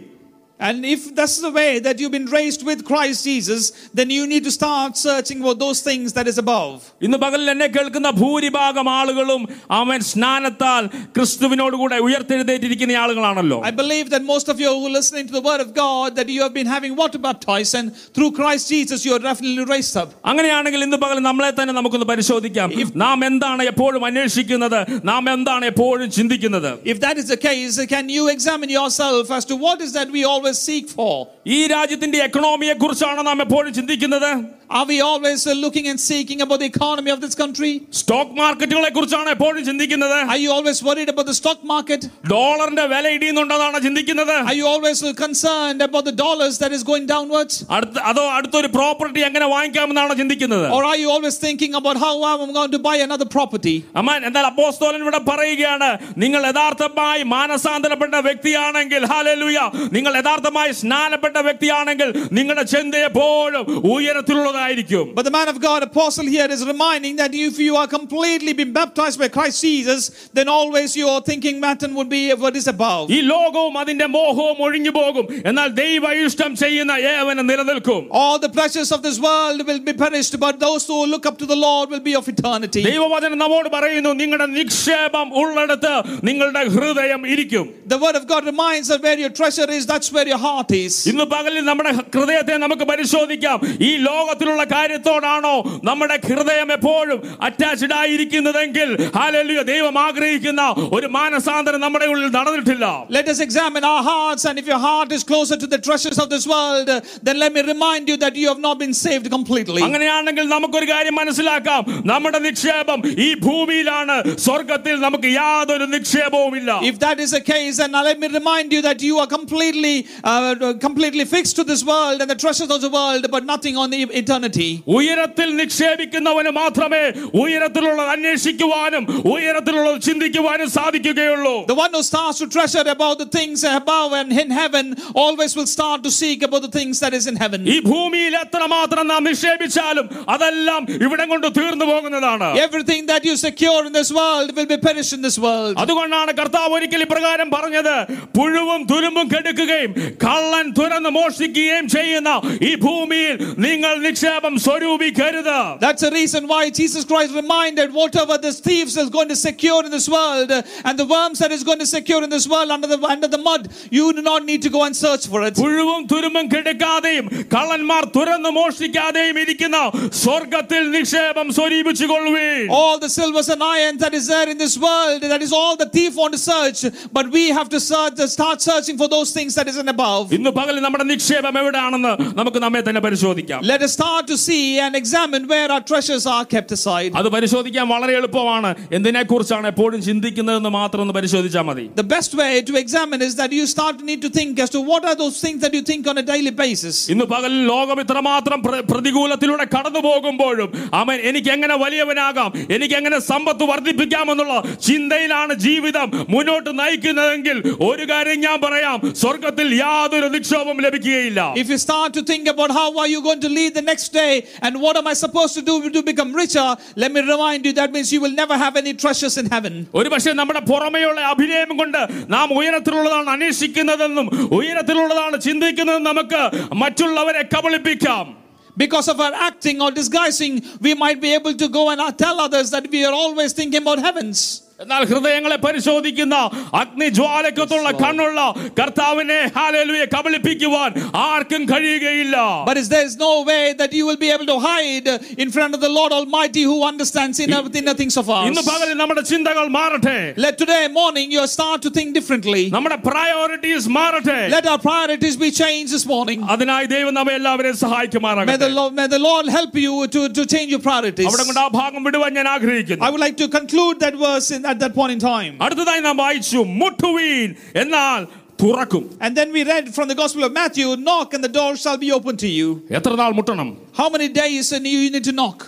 And if that's the way that you've been raised with Christ Jesus, then you need to start searching for those things that is above. ഇന്ന് പകലിൽ എന്നെ കേൾക്കുന്ന ഭൂരിഭാഗം ആളുകളും അവൻ സ്നാനത്താൽ ക്രിസ്തുവിനോടുകൂടെ ഉയർത്തെഴുന്നേറ്റിരിക്കുന്ന ആളുകളാണല്ലോ I believe that most of you who are listening to the word of God, that you have been having water baptized, and through Christ Jesus, you are definitely raised up. അങ്ങനെയാണെങ്കിൽ ഇന്ന് പകൽ നമ്മളെ തന്നെ നമുക്കൊന്ന് പരിശോധിക്കാം നാം എന്താണ് എപ്പോഴും അന്വേഷിക്കുന്നത് നാം എന്താണ് എപ്പോഴും ചിന്തിക്കുന്നത് If that is the case, can you examine yourself as to what is that we always seek for? ഈ രാജ്യത്തിന്റെ എക്കണോമിയെ കുറിച്ചാണ് നാം എപ്പോഴും ചിന്തിക്കുന്നത് Are we always uh, looking and seeking about the economy of this country? Stock മാർക്കറ്റുകളെ കുറിച്ചാണ് എപ്പോഴും ചിന്തിക്കുന്നത് Are you always worried about the stock market? ഡോളറിന്റെ വില ഇടിയുന്നുണ്ടെന്നാണ് ചിന്തിക്കുന്നത് Are you always uh, concerned about the dollars that is going downwards? അടുത്ത അതോ അടുത്തൊരു property എങ്ങനെ വാങ്ങിക്കാമെന്നാണ് ചിന്തിക്കുന്നത് Or are you always thinking about how I'm going to buy another property? Amman എന്നാൽ അപ്പോസ്തോലൻ ഇവിടെ പറയുകയാണ് നിങ്ങൾ യഥാർത്ഥമായി മാനസാന്തരപ്പെട്ട വ്യക്തിയാണെങ്കിൽ ഹാലലുയ നിങ്ങൾ യഥാർത്ഥമായി സ്നാനപ്പെട്ട വ്യക്തിയാണെങ്കിൽ നിങ്ങളുടെ ചിന്ത എപ്പോഴും ഉയരത്തിലുള്ളതായിരിക്കും But the man of God, apostle here, is reminding that if you are completely been baptized by Christ Jesus, then always your thinking pattern would be what is above. ഈ ലോകവും അതിന്റെ മോഹവും ഒഴിഞ്ഞു പോകും എന്നാൽ ദൈവ ഇഷ്ടം ചെയ്യുന്ന ഏവനും നിലനിൽക്കും All the pleasures of this world will be perished, but those who look up to the Lord will be of eternity. ദൈവവചനം നമ്മോട് പറയുന്നു നിങ്ങളുടെ നിക്ഷേപം ഉള്ളിടത്ത് നിങ്ങളുടെ ഹൃദയം ഇരിക്കും The word of God reminds that where your treasure is, that's where your heart is. ഇന്ന് പകലിൽ നമ്മുടെ ഹൃദയത്തെ നമുക്ക് പരിശോധിക്കാം ഈ ലോകത്തിലുള്ള കാര്യത്തോടാണോ നമ്മുടെ ഹൃദയം എപ്പോഴും അറ്റാച്ച്ഡ് ആയിരിക്കുന്നതെങ്കിൽ ഹാലലുയ ദൈവം ആഗ്രഹിക്കുന്ന ഒരു മാനസാന്തരം നമ്മുടെ ഉള്ളിൽ നടന്നിട്ടില്ല Let us examine our hearts, and if your heart is closer to the treasures of this world, then let me remind you that you have not been saved completely. അങ്ങനെയാണെങ്കിൽ നമുക്കൊരു കാര്യം മനസ്സിലാക്കാം നമ്മുടെ നിക്ഷേപം ഈ ഭൂമിയിലാണ് സ്വർഗത്തിൽ നമുക്ക് യാതൊരു നിക്ഷേപവുമില്ല If that is the case, then now let me remind you that you are completely, uh, completely fixed to this world and the treasures of the world, but nothing on the eternity. ഉയരത്തിൽ നിക്ഷേപിക്കുന്നവന് മാത്രമേ ഉയരത്തിലുള്ളത് അന്വേഷിക്കുവാനും ഉയരത്തിലുള്ളത് ചിന്തിക്കുവാനും സാധിക്കുകയുള്ളൂ The one who starts to treasure about the things above and in heaven always will start to seek about the things that is in heaven. ഈ ഭൂമിയിൽ എത്രമാത്രം നാം നിക്ഷേപിച്ചാലും അതെല്ലാം ഇവിടം കൊണ്ട് തീർന്നു പോകുന്നതാണ് Everything that you secure in this world will be perished in this world. അതുകൊണ്ടാണ് കർത്താവ് ഒരിക്കൽ ഇപ്രകാരം പറഞ്ഞത് പുഴുവും തുരുമ്പും കെടുക്കുകയും കള്ളൻ തുരന്ന് മോഷ്ടിക്കുകയും ചെയ്യുന്ന ഈ ഭൂമിയിൽ നിങ്ങൾ നിക്ഷേപം സ്വരൂപിക്കരുത് That's the reason why Jesus Christ reminded whatever the thieves is going to secure in this world uh, and the worms that is going to secure in this world under the under the mud, you do not need to go and search for it. പുഴുവും തുരുമ്പും കെടുക്കാതെയും കള്ളന്മാർ തുരന്ന് മോഷ്ടിക്കാതെയും ഇരിക്കുന്ന സ്വർഗത്തിൽ നിക്ഷേപം സ്വരൂപിച്ചു കൊള്ളുവീൻ All the silvers and irons that is there in this world, that is all the thief want to search, but we have to search, start searching for those things that is in above. ഇന്ന് പകൽ നമ്മുടെ നിക്ഷേപം എവിടെയാണെന്ന് നമുക്ക് നമ്മെ തന്നെ പരിശോധിക്കാം Let us start to see and examine where our treasures are kept aside. അത് പരിശോധിക്കാൻ വളരെ എളുപ്പമാണ് എന്തിനെ കുറിച്ചാണ് എപ്പോഴും ചിന്തിക്കുന്നതെന്ന് മാത്രം ഒന്ന് പരിശോധിച്ചാൽ മതി The best way to examine is that you start to need to think as to what are those things that you think on a daily basis. ഇന്ന് പകൽ ലോകം ഇത്രമാത്രം പ്ര- പ്രതികൂലത്തിലൂടെ കടന്നു പോകുമ്പോഴും അവൻ എനിക്ക് എങ്ങനെ വലിയവനാകാം എനിക്ക് എങ്ങനെ സമ്പത്ത് വർദ്ധിപ്പിക്കാമെന്നുള്ള ചിന്തയിലാണ് ജീവിതം മുന്നോട്ട് നയിക്കുന്നതെങ്കിൽ ഒരു കാര്യം ഞാൻ പറയാം സ്വർഗത്തിൽ യാതൊരു നിക്ഷോഭം ലഭിക്കുകയില്ല If you start to think about how are you going to lead the next day and what am I supposed to do to become richer, let me remind you that means you will never have any treasures in heaven. ഒരു പക്ഷേ നമ്മുടെ പുറമെയുള്ള അഭിനയം കൊണ്ട് നാം ഉയരത്തിലുള്ളതാണ് അന്വേഷിക്കുന്നതെന്നും ഉയരത്തിലുള്ളതാണ് ചിന്തിക്കുന്നതെന്നും നമുക്ക് മറ്റുള്ളവരെ കബളിപ്പിക്കാം Because of our acting or disguising, we might be able to go and uh, tell others that we are always thinking about heavens. എന്നാൽ ഹൃദയങ്ങളെ പരിശോധിക്കുന്ന അഗ്നിജ്വാലക്കത്തുള്ള കണ്ണുള്ള കർത്താവിനെ ഹാലലുയെ കബളിപ്പിക്കുവാൻ ആർക്കും കഴിയുകയില്ല But is there is no way that you will be able to hide in front of the Lord Almighty who understands inner, inner things of ഇന്ന് ours. പകൽ നമ്മുടെ ചിന്തകൾ മാറട്ടെ Let today morning you start to think differently. നമ്മുടെ priorities മാറട്ടെ Let our priorities be changed this morning. അതിനായി ദൈവം നമ്മെ എല്ലാവരെയും May the, സഹായിക്കുമാറാകട്ടെ Lord, may the Lord help you to, to change your priorities. അവിടെ കൊണ്ട് ആ ഭാഗം വിടുവാൻ ഞാൻ ആഗ്രഹിക്കുന്നു I would like to conclude that verse in, at that point in time. അടുത്തതായി നാം വായിച്ചു മുട്ടുവീൻ എന്നാൽ തുറക്കും And then we read from the Gospel of Matthew knock and the door shall be open to you. എത്ര നാൾ മുട്ടണം How many days and you need to knock?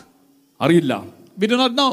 അറിയില്ല We do not know.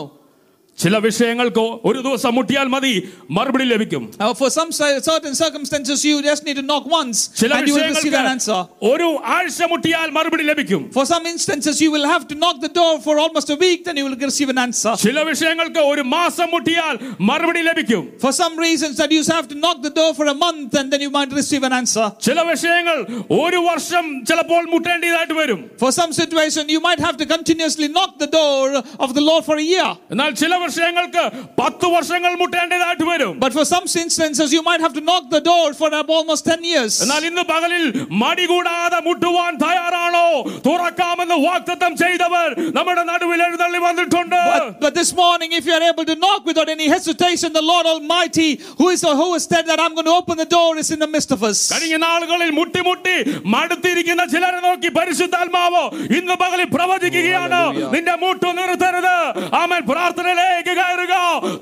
ചില വിഷയങ്ങൾക്ക് ഒരു ദിവസം മുട്ടിയാൽ മതി മറുപടി ലഭിക്കും Uh, for some cer- certain circumstances, you just need to knock once ചില and you will receive an answer. വിഷയങ്ങൾക്ക് ഒരു ആഴ്ച മുട്ടിയാൽ മറുപടി ലഭിക്കും For some instances, you will have to knock the door for almost a week, then you will receive an answer. ചില വിഷയങ്ങൾക്ക് ഒരു മാസം മുട്ടിയാൽ മറുപടി ലഭിക്കും For some reasons, that you have to knock the door for a month, and then you might receive an answer. ചില വിഷയങ്ങൾ ഒരു വർഷം ചിലപ്പോൾ മുട്ടേണ്ടതായിട്ട് വരും For some situation, you might have to continuously knock the door of the Lord for a year. എന്നാൽ ചില വിഷയങ്ങൾക്ക് പത്ത് വർഷങ്ങൾ മുട്ടേണ്ടതായിട്ട് വരും But for some instances, you might have to knock the door for almost 10 years. എന്നാൽ ഇന്ന് പകലിൽ മടി കൂടാതെ മുട്ടുവാൻ തയ്യാറാണോ തുറക്കാമെന്ന് വാക്തത്വം ചെയ്തവർ നമ്മുടെ നടുവിൽ എഴുന്നള്ളി വന്നിട്ടുണ്ട് But, but this morning, if you are able to knock without any hesitation, the Lord Almighty, who is who has said that I'm going to open the door, is in the midst of us. കഴിഞ്ഞ നാളുകളിൽ മുട്ടി മുട്ടി മടുത്തിരിക്കുന്ന ചിലരെ നോക്കി പരിശുദ്ധാത്മാവ് ഇന്ന് പകലിൽ പ്രവചിക്കുകയാണ് നിന്റെ മുട്ടു നിർത്തരുത് ആമൻ പ്രാർത്ഥനയിലേക്ക് കയറുക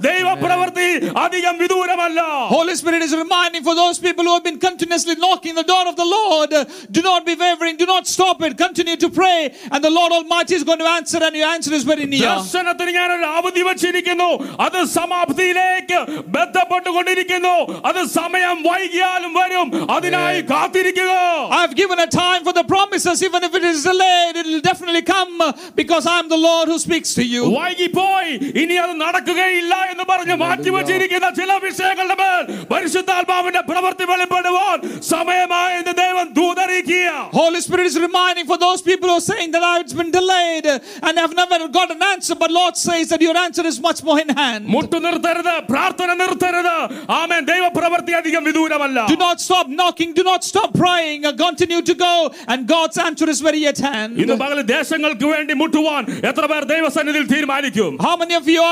ദൈവപ്രവൃത്തി അധികം വിദൂരമല്ല Holy Spirit is reminding for those people who have been continuously knocking the door of the Lord, uh, do not be wavering, do not stop it, continue to pray, and the Lord Almighty is going to answer, and your answer is very near. ദർശനത്തിന് ഞാൻ ഒരു അവധി വച്ചിരിക്കുന്നു അത് സമാപ്തിയിലേക്ക് ബന്ധപ്പെട്ടുകൊണ്ടിരിക്കുന്നു അത് സമയം വൈകിയാലും വരും അതിനായി കാത്തിരിക്കുക I have given a time for the promises, even if it is delayed, it will definitely come uh, because I am the Lord who speaks to you. വൈകിപ്പോയി ഇനി അത് നടക്കുകയില്ല എന്ന് പറഞ്ഞ് മാറ്റിവെച്ചിരിക്കുന്ന ചില വിഷയങ്ങളുടെ മേൽ പരിശുദ്ധാത്മാവിന്റെ പ്രവൃത്തി വെളിപ്പെടുവാൻ സമയമായി എന്ന് ദൈവം ദൂതറിയിക്കുക Holy Spirit is reminding for those people who are saying that "Ah, it's been delayed uh, and have never got an answer, but Lord says that your answer is much more in hand. മുട്ടു നിർത്തരുത് പ്രാർത്ഥന നിർത്തരുത് ആമേൻ ദൈവപ്രവൃത്തി അധികം വിദൂരമല്ല Do not stop knocking, do not stop praying, uh, continue to go, and God's answer is very at hand. ഇന്ന് പകൽ ദേശങ്ങൾക്ക് വേണ്ടി മുട്ടുവാൻ എത്ര പേർ ദൈവസന്നിധിയിൽ തീരുമാനിക്കും How many of you are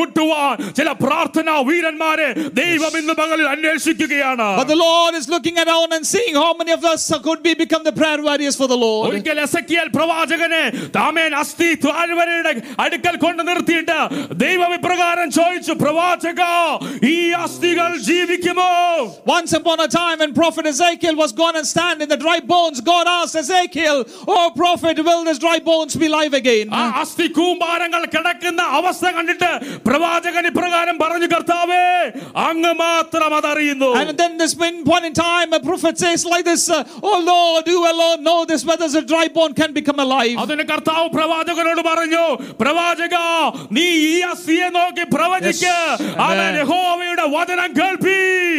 മുട്ടുവാൻ ചില പ്രാർത്ഥനാ വീരന്മാരെ ദൈവം ഇന്ന് പകലിൽ അന്വേഷിക്കുകയാണ് But the Lord is looking around and seeing how many of us could be become the prayer warriors for the Lord. ഒരിക്കൽ എസക്കിയൽ പ്രവാചകനെ താമേൻ അസ്ഥി താഴ്വരയുടെ അടുക്കൽ കൊണ്ട് നിർത്തിയിട്ട് ദൈവം ഇപ്രകാരം ചോദിച്ചു പ്രവാചക ഈ അസ്ഥികൾ ജീവിക്കുമോ Once upon a time, when prophet Ezekiel was gone and stand in the dry bones, God asked Ezekiel, Oh prophet, will these dry bones be live again? ആ അസ്ഥി കൂമ്പാരങ്ങൾ കിടക്കുന്ന അവസ്ഥ കണ്ടിട്ട് പ്രവാചകൻ ഇപ്രകാരം പറഞ്ഞു കർത്താവേ അങ്ങ് മാത്രം അതറിയുന്നു And then this one point in time, a prophet says like this, uh, Oh Lord, you alone know this, whether the dry bone can become alive. അതിന് കർത്താവ് പ്രവാചകനോട് പറഞ്ഞു പ്രവാചക നീ ഈ അസ്ഥിയെ നോക്കി പ്രവചിക്ക് അവൻ യഹോവയുടെ വചനം കേൾപ്പി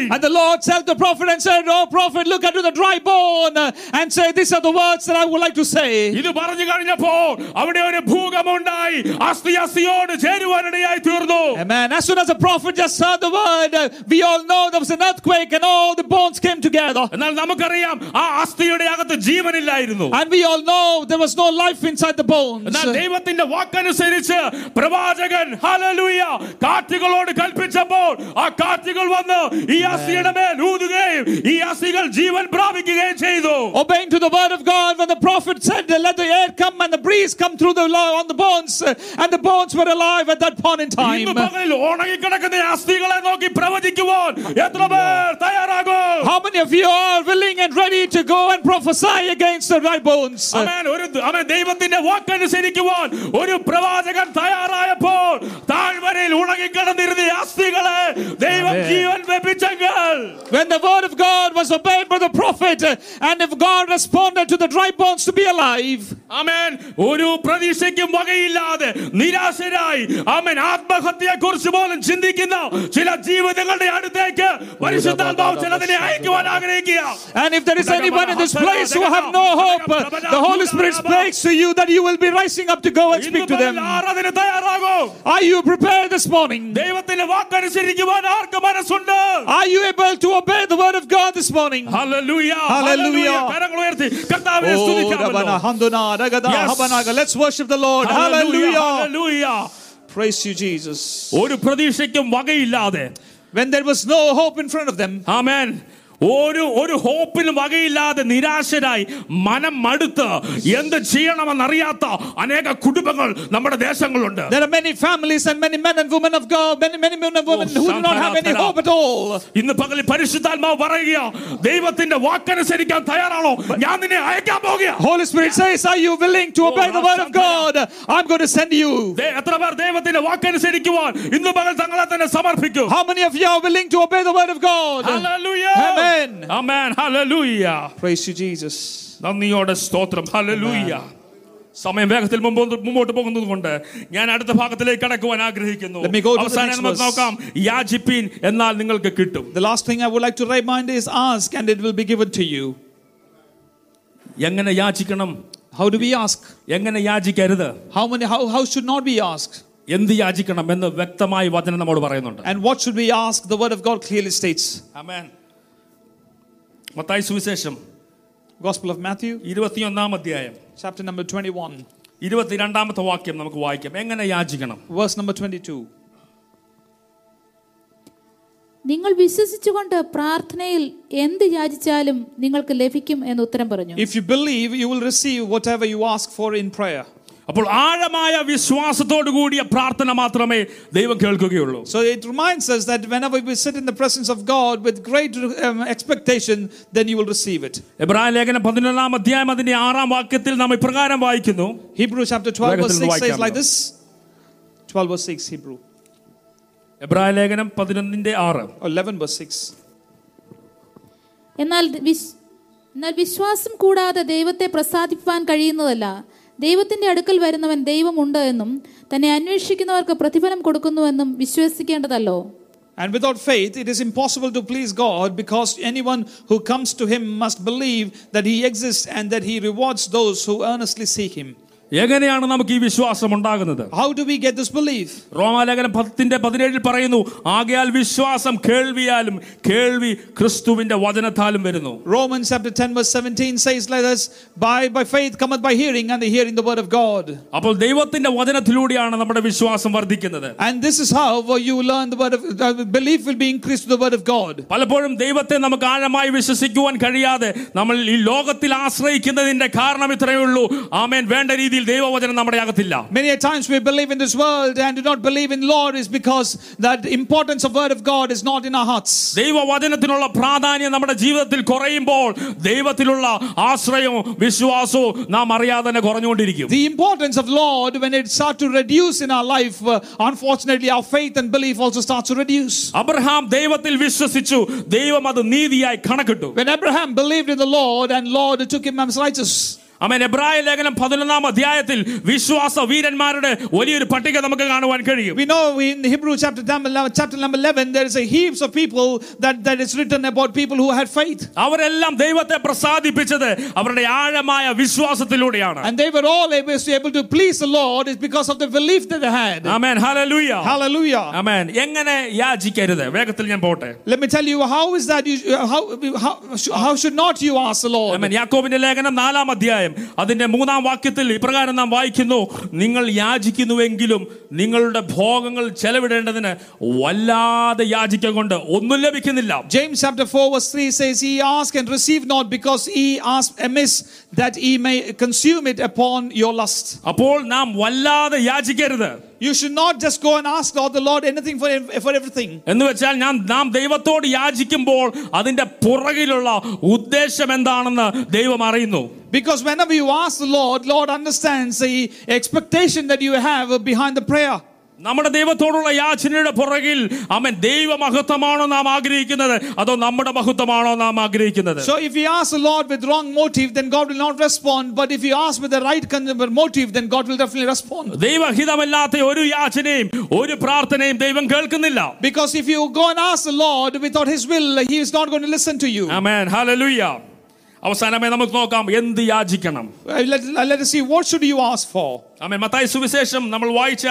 And the Lord said to the prophet and said, Oh prophet, look unto the dry bone uh, and say, These are the words that I would like to say. ഇത് പറഞ്ഞു കഴിഞ്ഞപ്പോൾ അവിടെ ഒരു ഭൂകമ്പമുണ്ടായി അസ്ഥി അസ്ഥിയോട് ചേരുവാനിടയായി തീർന്നു Amen. As soon as the prophet just heard the word, uh, we all know there was an earthquake and all the bones came together. എന്നാൽ നമുക്കറിയാം ആ അസ്ഥിയുടെ അകത്ത് ജീവനില്ലായിരുന്നു And we all know there was no life inside the bones. എന്നാൽ ദൈവത്തിന്റെ വാക്കനുസരിച്ച് പ്രവാചകൻ hallelujah കാറ്റുകളോട് കൽപ്പിച്ചപ്പോൾ ആ കാറ്റുകൾ വന്ന് ഈ അസ്ഥിയുടെ മേൽ ഊതുകയും ഈ അസ്ഥികൾ ജീവൻ പ്രാപിക്കുകയും ചെയ്തു Obeying to the word of God, when the prophet said, Let the air come and the breeze come through the on the bones, uh, and the bones were alive at that point in time. ഇന്ന് പകലിൽ ഉണങ്ങിക്കിടക്കുന്ന ഈ അസ്ഥികളെ നോക്കി പ്രവചിക്കുവാൻ എത്ര പേർ തയ്യാറാകും How many of you are willing and ready to go and prophesy against the dry bones? അവൻ ഒരു അവൻ ദൈവത്തിന്റെ വാക്കനുസരിക്കുവാൻ ഒരു പ്രവാചകൻ തയ്യാറായപ്പോൾ താഴ്വരയിൽ ഉണങ്ങിക്കിടന്നിരുന്ന ഈ അസ്ഥികളെ ദൈവം ജീവൻ വെപ്പിച്ചെങ്കിൽ When the word of God was obeyed by the prophet, uh, and if God responded to the dry bones to be alive, ആമേൻ ഒരു പ്രതീക്ഷയ്ക്കും വകയില്ലാതെ നിരാശരായി ആമേൻ ആത്മഹത്യയെ കുറിച്ച് പോലും ചിന്തിക്കുന്ന ചില ജീവിതങ്ങളുടെ അടുത്തേക്ക് പരിശുദ്ധാത്മാവ് ചിലതിനെ അയക്കുവാൻ ആഗ്രഹിക്കുക and if there is anyone in this place who have no hope, uh, the Holy Spirit speaks to you that you will be rising up to go and ഇന്ന് speak to them. പകൽ ആരാധന തയ്യാറാകും Are you prepared this morning? ദൈവത്തിന്റെ വാക്കനുസരിക്കുവാൻ ആർക്ക് മനസ്സുണ്ട് Are you able to obey the word of God this morning? Hallelujah Hallelujah. Hallelujah കരങ്ങൾ ഉയർത്തി കർത്താവിനെ സ്തുതിക്കാമല്ലോ Yes. Yes. Let's worship the Lord. Hallelujah Hallelujah. Hallelujah Praise you, Jesus. ഒരു പ്രതീക്ഷയ്ക്കും വകയില്ലാതെ When there was no hope in front of them, ആമേൻ ഒരു ഒരു ഹോപ്പിനും വകയില്ലാതെ നിരാശരായി മനം മടുത്ത് എന്ത് ചെയ്യണമെന്നറിയാത്ത അനേക കുടുംബങ്ങൾ നമ്മുടെ ദേശങ്ങളുണ്ട് there are many families and many men and women of God, many, many men and women who do not have any hope at all. ഇന്ന് പകലിൽ പരിശുദ്ധാത്മാവ് പറയുക ദൈവത്തിന്റെ വാക്കനുസരിക്കാൻ തയ്യാറാണോ ഞാൻ നിന്നെ അയക്കാൻ പോകുക Holy Spirit says, Are you willing to obey the word of God? I'm going to send you. എത്ര പേർ ദൈവത്തിന്റെ വാക്കനുസരിക്കുവാൻ ഇന്ന് പകൽ തങ്ങളെ തന്നെ സമർപ്പിക്കും How many of you are willing to obey the word of God? Hallelujah. Amen. Amen. Hallelujah. Praise you, Jesus. നന്ദിയോടെ സ്തോത്രം ഹല്ലേലൂയ സമയം വേഗത്തിൽ മുമ്പോട്ട് മുമ്പോട്ട് പോകുന്നത് കൊണ്ട് ഞാൻ അടുത്ത ഭാഗത്തിലേക്ക് കടക്കുവാൻ ആഗ്രഹിക്കുന്നു Let me go to the അവസാനം next നമുക്ക് verse. നോക്കാം യാചിപ്പീൻ എന്നാൽ നിങ്ങൾക്ക് കിട്ടും The last thing I would like to remind is ask and it will be given to you. എങ്ങനെ യാചിക്കണം How do we ask? എങ്ങനെ യാചിക്കരുത് How many how, how should not be asked? എന്ത് യാചിക്കണം എന്ന് വ്യക്തമായി വചനം നമ്മോട് പറയുന്നുണ്ട് And what should we ask? The word of God clearly states. ആമേൻ മത്തായി സുവിശേഷം Gospel of Matthew, ഇരുപത്തിയൊന്നാം അധ്യായം chapter number 21, ഇരുപത്തിരണ്ടാമത്തെ വാക്യം നമുക്ക് വായിക്കാം എങ്ങനെ യാചിക്കണം verse number 22. നിങ്ങൾ വിശ്വസിച്ചുകൊണ്ട് പ്രാർത്ഥനയിൽ എന്ത് യാചിച്ചാലും നിങ്ങൾക്ക് ലഭിക്കും എന്ന് ഉത്തരം പറഞ്ഞു If you believe, you will receive whatever you ask for in prayer. അപ്പോൾ ആഴമായ വിശ്വാസത്തോടു കൂടിയ പ്രാർത്ഥന മാത്രമേ ദൈവം കേൾക്കുകയുള്ളൂ So it reminds us that whenever we sit in the presence of God with great um, expectation, then you will receive it. എബ്രായ ലേഖനം പതിനൊന്നാം അധ്യായം അതിന്റെ ആറാം വാക്യത്തിൽ നാം ഇപ്രകാരം വായിക്കുന്നു Hebrews chapter 12, verse വേഗത്തിൽ 6 says വായിക്കാം like this 12, verse 6, Hebrew, എബ്രായ ലേഖനം പതിനൊന്നിന്റെ ആറ് or 11, verse 6. എന്നാൽ വിശ്- എന്നാൽ വിശ്വാസം കൂടാതെ ദൈവത്തെ പ്രസാദിപ്പാൻ കഴിയുന്നതല്ല ദൈവത്തിന്റെ അടുക്കൽ വരുന്നവൻ ദൈവമുണ്ട് എന്നും തന്നെ അന്വേഷിക്കുന്നവർക്ക് പ്രതിഫലം കൊടുക്കുന്നുവെന്നും വിശ്വസിക്കേണ്ടതല്ലോ And without faith, it is impossible to please God because anyone who comes to Him must believe that He exists and that He rewards those who earnestly seek Him. എങ്ങനെയാണ് നമുക്ക് ഈ വിശ്വാസം ഉണ്ടാകുന്നത് How do we get this belief? റോമാലേഖനം പത്തിന്റെ പതിനേഴിൽ പറയുന്നു ആകയാൽ വിശ്വാസം കേൾവിയാലും കേൾവി ക്രിസ്തുവിന്റെ വചനത്താലും വരുന്നു Romans chapter 10, verse 17 says like this by, by faith cometh by hearing, and the hearing the word of God. അപ്പോൾ ദൈവത്തിന്റെ വചനത്തിലൂടെയാണ് നമ്മുടെ വിശ്വാസം വർദ്ധിക്കുന്നത് And this is how you learn the word of uh, belief will be increased to the word of God. പലപ്പോഴും ദൈവത്തെ നമുക്ക് ആഴമായി വിശ്വസിക്കുവാൻ കഴിയാതെ നമ്മൾ ഈ ലോകത്തിൽ ആശ്രയിക്കുന്നതിന്റെ കാരണം ഇത്രയേ ഉള്ളൂ ആമേൻ വേണ്ട രീതിയിൽ ദൈവവചനം നമ്മുടെ അകത്തില്ല Many a times we believe in this world and do not believe in Lord is because that importance of word of God is not in our hearts. ദൈവവചനത്തിനുള്ള പ്രാധാന്യം നമ്മുടെ ജീവിതത്തിൽ കുറയുമ്പോൾ ദൈവത്തിലുള്ള ആശ്രയവും വിശ്വാസവും നാം അറിയാതെ തന്നെ കുറഞ്ഞുകൊണ്ടിരിക്കും The importance of Lord when it starts to reduce in our life, uh, unfortunately our faith and belief also starts to reduce. Abraham ദൈവത്തിൽ വിശ്വസിച്ചു ദൈവം അത് നീതിയായി കണക്കിട്ടു When Abraham believed in the Lord and Lord took him as righteous. അവൻ എബ്രായ ലേഖനം പതിനൊന്നാം അധ്യായത്തിൽ വിശ്വാസ വീരന്മാരുടെ വലിയൊരു പട്ടിക നമുക്ക് കാണുവാൻ കഴിയും We know in Hebrew chapter number 11, chapter number 11 there is a heaps of people that, that is written about people who had faith. അവരെല്ലാം ദൈവത്തെ പ്രസാദിപ്പിച്ചത് അവരുടെ ആഴമായ വിശ്വാസത്തിലൂടെയാണ് And they were all able to, able to please the Lord is because of the belief that they had. Amen hallelujah Hallelujah. ആമേൻ എങ്ങനെ യാചിക്കരുത് വേഗത്തിൽ ഞാൻ പോട്ടെ Let me tell you how is that you uh, how, how how should not you ask the Lord? ആമേൻ യാക്കോബിന്റെ ലേഖനം നാലാം അധ്യായം അതിന്റെ മൂന്നാം വാക്യത്തിൽ ഇപ്രകാരം നാം വായിക്കുന്നു. നിങ്ങൾ യാചിക്കുന്നുവെങ്കിലും നിങ്ങളുടെ ഭോഗങ്ങൾ ചെലവിടേണ്ടതിന് വല്ലാതെ യാചിക്ക കൊണ്ട് ഒന്നും ലഭിക്കുന്നില്ല. James chapter 4 verse 3 says, he ask and receive not because he ask amiss that he may consume it upon your lust. അപ്പോൾ നാം വല്ലാതെ യാചിക്കരുത്. You should not just go and ask God the Lord anything for, for everything. എന്ന് വെച്ചാൽ ഞാൻ നാം ദൈവത്തോട് യാചിക്കുമ്പോൾ അതിന്റെ പുറകിലുള്ള ഉദ്ദേശം എന്താണെന്ന് ദൈവം അറിയുന്നു Because whenever you ask the Lord, Lord understands the expectation that you have behind the prayer. നമ്മുടെ ദൈവത്തോടുള്ള യാചനയുടെ പുറകിൽ അവൻ ദൈവമഹത്വമാണോ നാം ആഗ്രഹിക്കുന്നത് അതോ നമ്മുടെ മഹത്വമാണോ നാം ആഗ്രഹിക്കുന്നത് So if you ask the Lord with wrong motive, then God will not respond. But if you ask with the right con- motive, then God will definitely respond. ദൈവഹിതമല്ലാത്ത ഒരു യാചനയും ഒരു പ്രാർത്ഥനയും ദൈവം കേൾക്കുന്നില്ല Because if you go and ask the Lord without His will, He is not going to listen to you. Amen hallelujah അവസാനമായി നമുക്ക് നോക്കാം എന്ത് യാചിക്കണം Uh, Let, let us see what should you ask for. ആമേൻ മത്തായി സുവിശേഷം നമ്മൾ വായിച്ച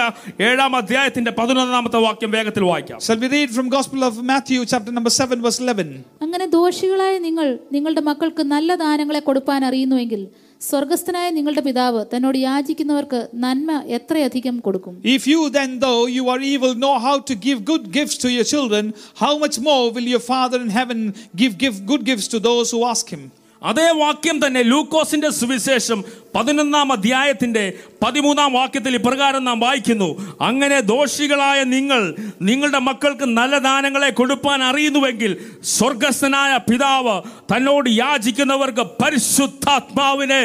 ഏഴാം അധ്യായത്തിന്റെ പതിനൊന്നാമത്തെ വാക്യം വേഗത്തിൽ വായിക്കാം Shall we read from Gospel of Matthew, chapter number 7, verse 11? അങ്ങനെ ദോഷികളായ നിങ്ങൾ നിങ്ങളുടെ മക്കൾക്ക് നല്ല ദാനങ്ങളെ കൊടുപ്പാൻ അറിയുന്നുവെങ്കിൽ സ്വർഗസ്ഥനായ നിങ്ങളുടെ പിതാവ് തന്നോട് യാചിക്കുന്നവർക്ക് നന്മ എത്രയധികം കൊടുക്കും If you then, though you are evil, know how to give good gifts to your children, how much more will your Father in heaven give, give good gifts to those who ask him? അതേ വാക്യം തന്നെ ലൂക്കോസിന്റെ സുവിശേഷം പതിനൊന്നാം അധ്യായത്തിന്റെ പതിമൂന്നാം വാക്യത്തിൽ ഇപ്രകാരം നാം വായിക്കുന്നു അങ്ങനെ ദോഷികളായ നിങ്ങൾ നിങ്ങളുടെ മക്കൾക്ക് നല്ല ദാനങ്ങളെ കൊടുപ്പാൻ അറിയുന്നുവെങ്കിൽ സ്വർഗസ്ഥനായ പിതാവ് തന്നോട് യാചിക്കുന്നവർക്ക് പരിശുദ്ധാത്മാവിനെ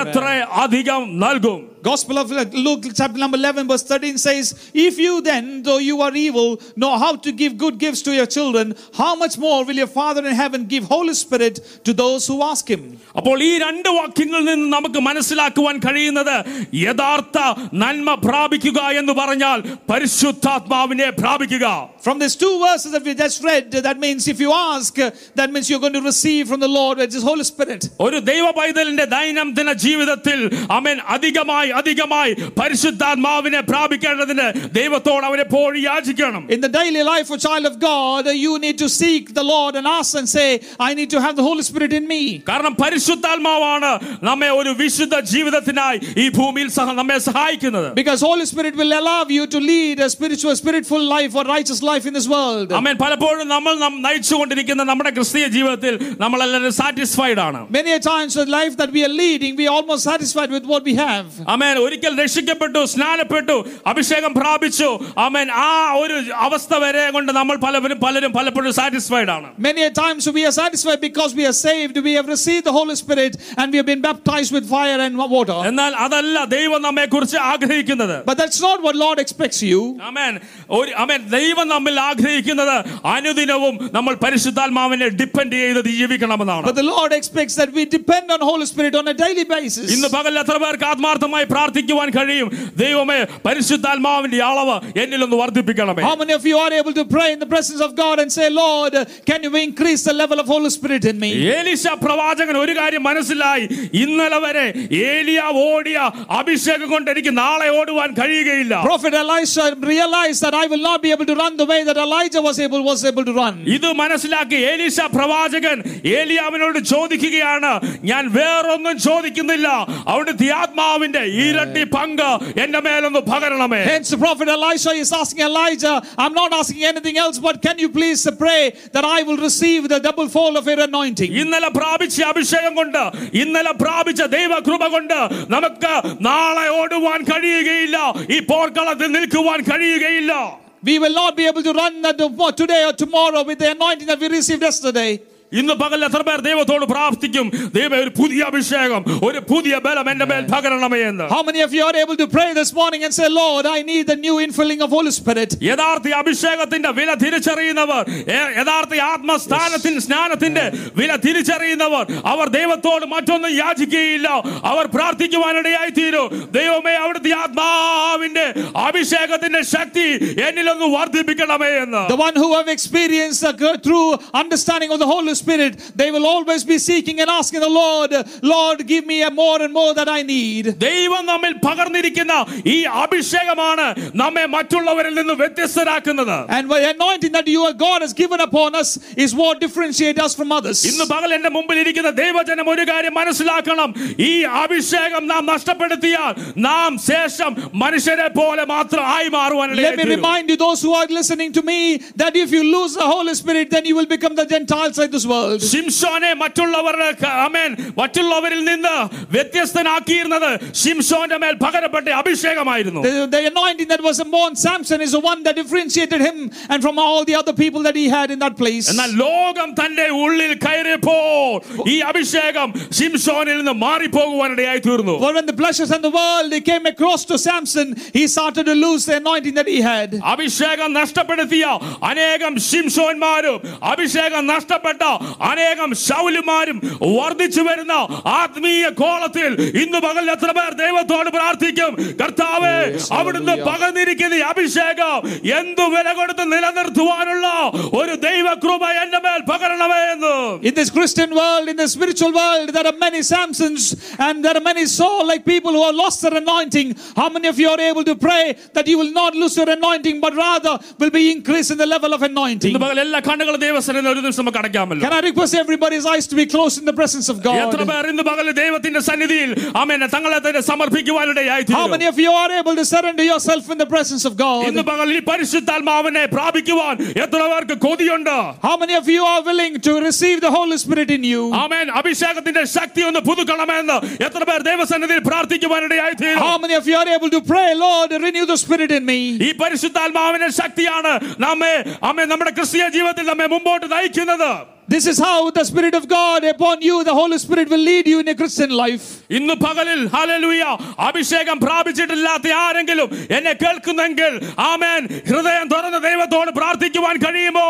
എത്ര അധികം നൽകും Gospel of Luke, chapter number 11, verse 13 says, If you then, though you are evil, know how to give good gifts to your children, how much more will your Father in heaven give Holy Spirit to those who ask him? അപ്പോൾ ഈ രണ്ട് വാക്യങ്ങളിൽ നിന്ന് നമുക്ക് മനസ്സിലാക്കുവാൻ കഴിയുന്നത് യഥാർത്ഥ നന്മ പ്രാപിക്കുക എന്ന് പറഞ്ഞാൽ പരിശുദ്ധാത്മാവിനെ പ്രാപിക്കുക From these two verses that we just read, that means if you ask, that means you're going to receive from the Lord, which is Holy Spirit. ഒരു ദൈവ പൈതലിന്റെ ദൈനംദിന ജീവിതത്തിൽ അമേൻ അധികമായി അധികമായി പരിശുദ്ധാത്മാവിനെ പ്രാപിക്കേണ്ടതിന് ദൈവത്തോട് അവൻ എപ്പോഴും യാചിക്കണം In the daily life of child of God, you need to seek the Lord and ask and say, I need to have the Holy Spirit in me. കാരണം പരിശുദ്ധാത്മാവാണ് നമ്മെ ഒരു വിശുദ്ധ ജീവിതത്തിനായി ഈ ഭൂമിയിൽ സഹ നമ്മെ സഹായിക്കുന്നത് Because Holy Spirit will allow you to lead a spiritual, spiritful life or righteous life in this world. അമേൻ പലപ്പോഴും നമ്മൾ നം- നയിച്ചുകൊണ്ടിരിക്കുന്ന നമ്മുടെ ക്രിസ്തീയ ജീവിതത്തിൽ നമ്മളെല്ലാവരും സാറ്റിസ്ഫൈഡ് ആണ് Many a times the life that we are leading, we are almost satisfied with what we have. അമേൻ ഒരിക്കൽ രക്ഷിക്കപ്പെട്ടു സ്നാനപ്പെട്ടു അഭിഷേകം പ്രാപിച്ചു അമേൻ ആ ഒരു അവസ്ഥ വരെ കൊണ്ട് നമ്മൾ പലവരും പലരും പലപ്പോഴും സാറ്റിസ്ഫൈഡ് ആണ് Many a times we are satisfied because we are saved, we have received the Holy Spirit, and we have been baptized with fire and water. എന്നാൽ അതല്ല ദൈവം നമ്മെ കുറിച്ച് ആഗ്രഹിക്കുന്നത് But that's not what Lord expects you. അമേൻ ഒരു അമേൻ ദൈവം നമ്മിൽ ആഗ്രഹിക്കുന്നത് അനുദിനവും നമ്മൾ പരിശുദ്ധാത്മാവിനെ ഡിപ്പെൻഡ് ചെയ്ത് ജീവിക്കണമെന്നാണ് But the Lord expects that we depend on Holy Spirit on a daily basis. ഇന്ന് പകൽ എത്ര പേർക്ക് ആത്മാർത്ഥമായി പ്രാർത്ഥിക്കുവാൻ കഴിയും ദൈവമേ പരിശുദ്ധാത്മാവിന്റെ അളവ് എന്നിലൊന്ന് വർദ്ധിപ്പിക്കണമേ How many of you are able to pray in the presence of God and say, Lord, can you increase the level of Holy Spirit in me? Elisha പ്രവാചകൻ ഒരു കാര്യം മനസ്സിലായി ഇന്നലെ വരെ ഏലിയ ഓടിയ അഭിഷേകം കൊണ്ട് എനിക്ക് നാളെ ഓടുവാൻ കഴിയുകയില്ല Prophet Elisha realized that I will not be able to run the way that Elijah was able was able to run. ഇത് മനസ്സിലാക്കി ഏലീശ പ്രവാചകൻ ഏലിയാവിനോട് ചോദിക്കുകയാണ് ഞാൻ വേറൊന്നും ചോദിക്കുന്നില്ല അവിടുത്തെ ആത്മാവിന്റെ ഇരട്ടി പങ്ക് എന്റെ മേലൊന്ന് പകരണമേ Hence, prophet Elisha is asking Elijah, I'm not asking anything else, but can you please pray that I will receive the double fold of your anointing? ഇന്നലെ പ്രാപിച്ച അഭിഷേകം കൊണ്ട് ഇന്നലെ പ്രാപിച്ച ദൈവകൃപ കൊണ്ട് നമുക്ക് നാളെ ഓടുവാൻ കഴിയുകയില്ല ഈ പോർക്കളത്തിൽ നിൽക്കുവാൻ കഴിയുകയില്ല We will not be able to run that today or tomorrow with the anointing that we received yesterday. ഇന്ന് പകൽ എത്ര പേർ ദൈവത്തോട് പ്രാർത്ഥിക്കും ദൈവം ഒരു പുതിയ അഭിഷേകം ഒരു പുതിയ ബലം എന്റെ മേൽ പകരണമേ എന്ന് How many of you are able to pray this morning and say, Lord, I need the new infilling of Holy Spirit? യഥാർത്ഥ അഭിഷേകത്തിന്റെ വില തിരിച്ചറിയുന്നവർ യ- യഥാർത്ഥ ആത്മസ്ഥാനത്തിന് സ്നാനത്തിന്റെ വില തിരിച്ചറിയുന്നവർ അവർ ദൈവത്തോട് മറ്റൊന്നും യാചിക്കുകയില്ല അവർ പ്രാർത്ഥിക്കുവാനിടയായി തീരും ദൈവമേ അവിടുത്തെ ആത്മാവിന്റെ അഭിഷേകത്തിന്റെ ശക്തി എന്നിലൊന്ന് വർദ്ധിപ്പിക്കണമേ എന്ന് The one who have experienced the g- true understanding of the Holy Spirit, they will always be seeking and asking the Lord, Lord, give me a more and more that I need. ദൈവം നമ്മിൽ പകർന്നിരിക്കുന്ന ഈ അഭിഷേകമാണ് നമ്മെ മറ്റുള്ളവരിൽ നിന്ന് വ്യത്യസ്തരാക്കുന്നത് And the anointing that you God has given upon us is what differentiates us from others. ഇന്ന് പകൽ എന്റെ മുമ്പിൽ ഇരിക്കുന്ന ദൈവജനം ഒരു കാര്യം മനസ്സിലാക്കണം ഈ അഭിഷേകം നാം നഷ്ടപ്പെടുത്തിയാൽ നാം ശേഷം മനുഷ്യരെ പോലെ മാത്രം ആയി മാറുവാൻ Let me remind you, those who are listening to me, that if you lose the Holy Spirit, then you will become the Gentiles like this world. ശിംഷോനെ മറ്റുള്ളവരുടെ ക- അമേൻ മറ്റുള്ളവരിൽ നിന്ന് വ്യത്യസ്തനാക്കിയിരുന്നത് ശിംഷോന്റെ മേൽ പകരപ്പെട്ട അഭിഷേകമായിരുന്നു The, the anointing that was upon Samson is the one that differentiated him and from all the other people that he had in that place. എന്നാൽ ലോകം തന്റെ ഉള്ളിൽ കയറിയപ്പോൾ ഈ അഭിഷേകം ശിംഷോനിൽ നിന്ന് മാറിപ്പോകുവാനിടയായി തീർന്നു But when the pleasures and the world they came across to Samson, he started to lose the anointing that he had. അഭിഷേകം നഷ്ടപ്പെടുത്തിയ അനേകം ശിംഷോന്മാരും അഭിഷേകം നഷ്ടപ്പെട്ട അനേകം ശൗലുമാരും വർദ്ധിച്ചു വരുന്ന ആത്മീയ കോളത്തിൽ ഇന്ന് പകൽ എത്ര പേർ ദൈവത്തോട് പ്രാർത്ഥിക്കും കർത്താവേ അവിടുന്ന് പകർന്നിരിക്കുന്ന ഈ അഭിഷേകം എന്തു വില കൊടുത്ത് നിലനിർത്തുവാനുള്ള ഒരു ദൈവകൃപ എന്റെ മേൽ പകരണമേ എന്ന് In this Christian world, in the spiritual world, there are many Samsons and there are many Saul like people who have lost their anointing. How many of you are able to pray that you will not lose your anointing, but rather will be increased in the level of anointing. ഇന്ന് പകൽ എല്ലാ കണ്ണുകളും ദൈവസന്നിധിയിൽ ഒരു നിമിഷം നമുക്ക് അടയ്ക്കാമല്ലോ Can I request everybody's eyes to be closed in the presence of എത്ര God? പേർ ഇന്ന് പകൽ ദൈവത്തിന്റെ സന്നിധിയിൽ ആമേൻ തങ്ങളെ തന്നെ സമർപ്പിക്കുവാനിടയായി How many of you are able to surrender yourself in the presence of ഇന്ന് God? പകൽ ഈ പരിശുദ്ധാത്മാവിനെ പ്രാപിക്കുവാൻ എത്ര പേർക്ക് കൊതിയുണ്ട് How many of you are willing to receive the Holy Spirit in you? ആമേൻ അഭിഷേകത്തിന്റെ ശക്തി ഒന്ന് പുതുക്കണമെന്ന് എത്ര പേർ ദൈവസന്നിധിയിൽ പ്രാർത്ഥിക്കുവാനിടയായി തീരും How many of you are able to pray, Lord, renew the Spirit in me? ഈ പരിശുദ്ധാത്മാവിന്റെ ശക്തിയാണ് നമ്മെ അമ്മേ നമ്മുടെ ക്രിസ്തീയ ജീവിതത്തിൽ നമ്മെ മുമ്പോട്ട് നയിക്കുന്നത് This is how the Spirit of God upon you, the Holy Spirit will lead you in a Christian life. ഇന്ന് പകലിൽ ഹല്ലേലൂയ അഭിഷേകം പ്രാപിച്ചിട്ടില്ലാത്ത ആരെങ്കിലും എന്നെ കേൾക്കുന്നെങ്കിൽ ആമേൻ ഹൃദയം തുറന്ന് ദൈവത്തോട് പ്രാർത്ഥിക്കുവാൻ കഴിയുമോ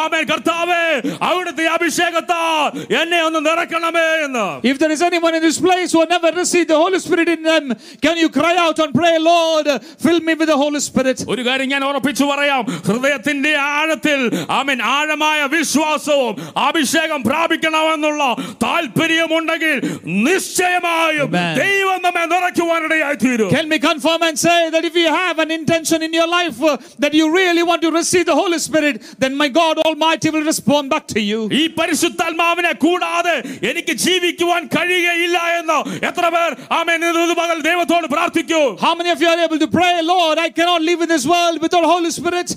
ആമേൻ കർത്താവേ അവിടുത്തെ അഭിഷേകത്താൽ എന്നെ ഒന്ന് നിറക്കണമേ എന്ന് If there is anyone in this place who have never received the Holy Spirit in them, can you cry out and pray, Lord, fill me with the Holy Spirit? ഒരു കാര്യം ഞാൻ ഉറപ്പിച്ചു പറയാം ഹൃദയത്തിന്റെ ആഴത്തിൽ ആമേൻ ആഴമായ വിശ്വാസവും അഭിഷേകം പ്രാപിക്കണമെന്നുള്ള താല്പര്യമുണ്ടെങ്കിൽ നിശ്ചയമായും Amen. ദൈവം നമ്മെ നിറയ്ക്കുവാനിടയായി തീരും Can we confirm and say that if you have an intention in your life uh, that you really want to receive the Holy Spirit, then my God Almighty will respond back to you. ഈ പരിശുദ്ധാത്മാവിനെ കൂടാതെ എനിക്ക് ജീവിക്കുവാൻ കഴിയുകയില്ല എന്ന് എത്ര പേർ ആമേൻ ഇന്ന് പകൽ ദൈവത്തോട് പ്രാർത്ഥിക്കൂ How many of you are able to pray, Lord, I cannot live in this world without Holy Spirit?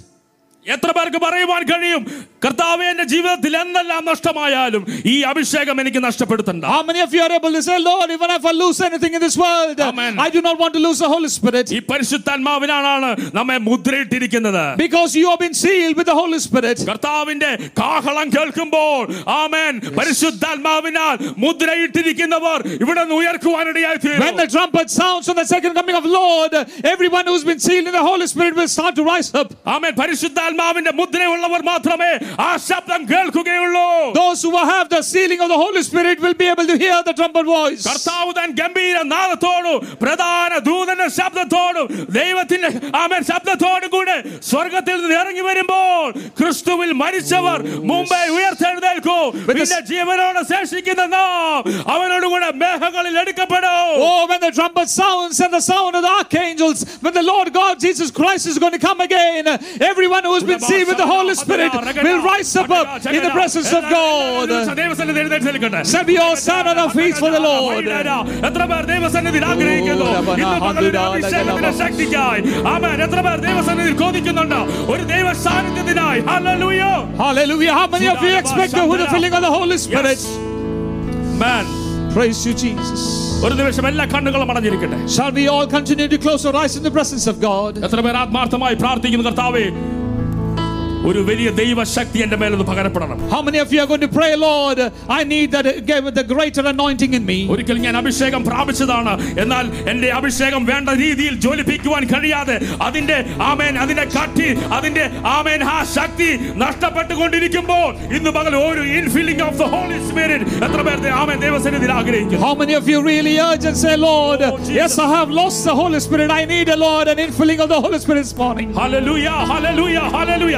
എത്ര പേർക്ക് പറയുവാൻ കഴിയും കർത്താവ് എന്റെ ജീവിതത്തിൽ എന്തെല്ലാം നഷ്ടമായാലും ഈ അഭിഷേകം എനിക്ക് നഷ്ടപ്പെടുത്തണ്ട How many of you are able to say, Lord, even if I lose anything in this world, Amen. I do not want to lose the Holy Spirit? ഈ പരിശുദ്ധാത്മാവിനാണ് നമ്മെ മുദ്രയിട്ടിരിക്കുന്നത് Because you have been sealed with the Holy Spirit. കർത്താവിന്റെ കാഹളം കേൾക്കുമ്പോൾ ആമേൻ പരിശുദ്ധാത്മാവിനാൽ മുദ്രയിട്ടിരിക്കുന്നവർ ഇവിടെ നിന്ന് ഉയർക്കുവാനിടയായി When തീരും the trumpet sounds on the second coming of Lord, everyone who's been sealed in the Holy Spirit will start to rise up. ആമേൻ പരിശുദ്ധാത്മാവിന്റെ മുദ്രയുള്ളവർ മാത്രമേ ആ ശബ്ദം കേൾക്കുകയുള്ളൂ Those who have the sealing of the Holy Spirit will be able to hear the trumpet voice. കർത്താവ് താൻ ഗംഭീര നാദത്തോടും പ്രധാന ദൂതന്റെ ശബ്ദത്തോടും ദൈവത്തിന്റെ ആമേൻ ശബ്ദത്തോടും കൂടെ സ്വർഗത്തിൽ നിന്ന് ഇറങ്ങി വരുമ്പോൾ ക്രിസ്തുവിൽ മരിച്ചവർ മുമ്പേ ഉയർത്തെഴുന്നേൽക്കും പിന്നെ ജീവനോടെ ശേഷിക്കുന്ന നാം അവനോട് കൂടെ മേഘങ്ങളിൽ എടുക്കപ്പെടും Oh, when the trumpet sounds and the sound of the archangels, when the Lord God Jesus Christ is going to come again, everyone who has been sealed with the Holy Spirit will rise up, up in the presence of God. ദൈവസന്നിധി എഴുന്നേറ്റ് നിൽക്കട്ടെ Shall we all stand on our feet for the Lord? എത്ര പേർ ദൈവസന്നിധിയിൽ ആഗ്രഹിക്കുന്നു ഇന്ന് പകലൊരു അഭിഷേകത്തിന്റെ ശക്തിക്കായി ആമേൻ എത്ര പേർ ദൈവസന്നിധിയിൽ കോതിക്കുന്നുണ്ട് ഒരു ദൈവ സാന്നിധ്യത്തിനായി hallelujah Hallelujah. How many of you expect the the filling of the Holy Spirit? Man, Praise you, Jesus. ഒരു നിമിഷം എല്ലാ കണ്ണുകളും അടഞ്ഞിരിക്കട്ടെ Shall we all continue to close our eyes in the presence of God? എത്ര പേർ ആത്മാർത്ഥമായി പ്രാർത്ഥിക്കുന്നു കർത്താവേ ഒരു വലിയ ദൈവശക്തി എന്റെ മേലൊന്ന് പകരപ്പെടണം How many of you are going to pray, Lord? I need that give the greater anointing in me. ഒരിക്കൽ ഞാൻ അഭിഷേകം പ്രാപിച്ചതാണ് എന്നാൽ എന്റെ അഭിഷേകം വേണ്ട രീതിയിൽ ജ്വലിപ്പിക്കുവാൻ കഴിയാതെ അതിന്റെ ആമേൻ അതിന്റെ കട്ടി അതിന്റെ ആമേൻ ആ ശക്തി നഷ്ടപ്പെട്ടുകൊണ്ടിരിക്കുമ്പോൾ ഇന്ന് പകൽ ഒരു infilling of the Holy Spirit എത്ര പേർ ദേ- ആമേൻ ദൈവസന്നിധിയിൽ ആഗ്രഹിക്കുന്നു How many of you really urge and say, Lord, Jesus. yes, I have lost the Holy Spirit. I need a Lord, an infilling of the Holy Spirit this morning. Hallelujah hallelujah hallelujah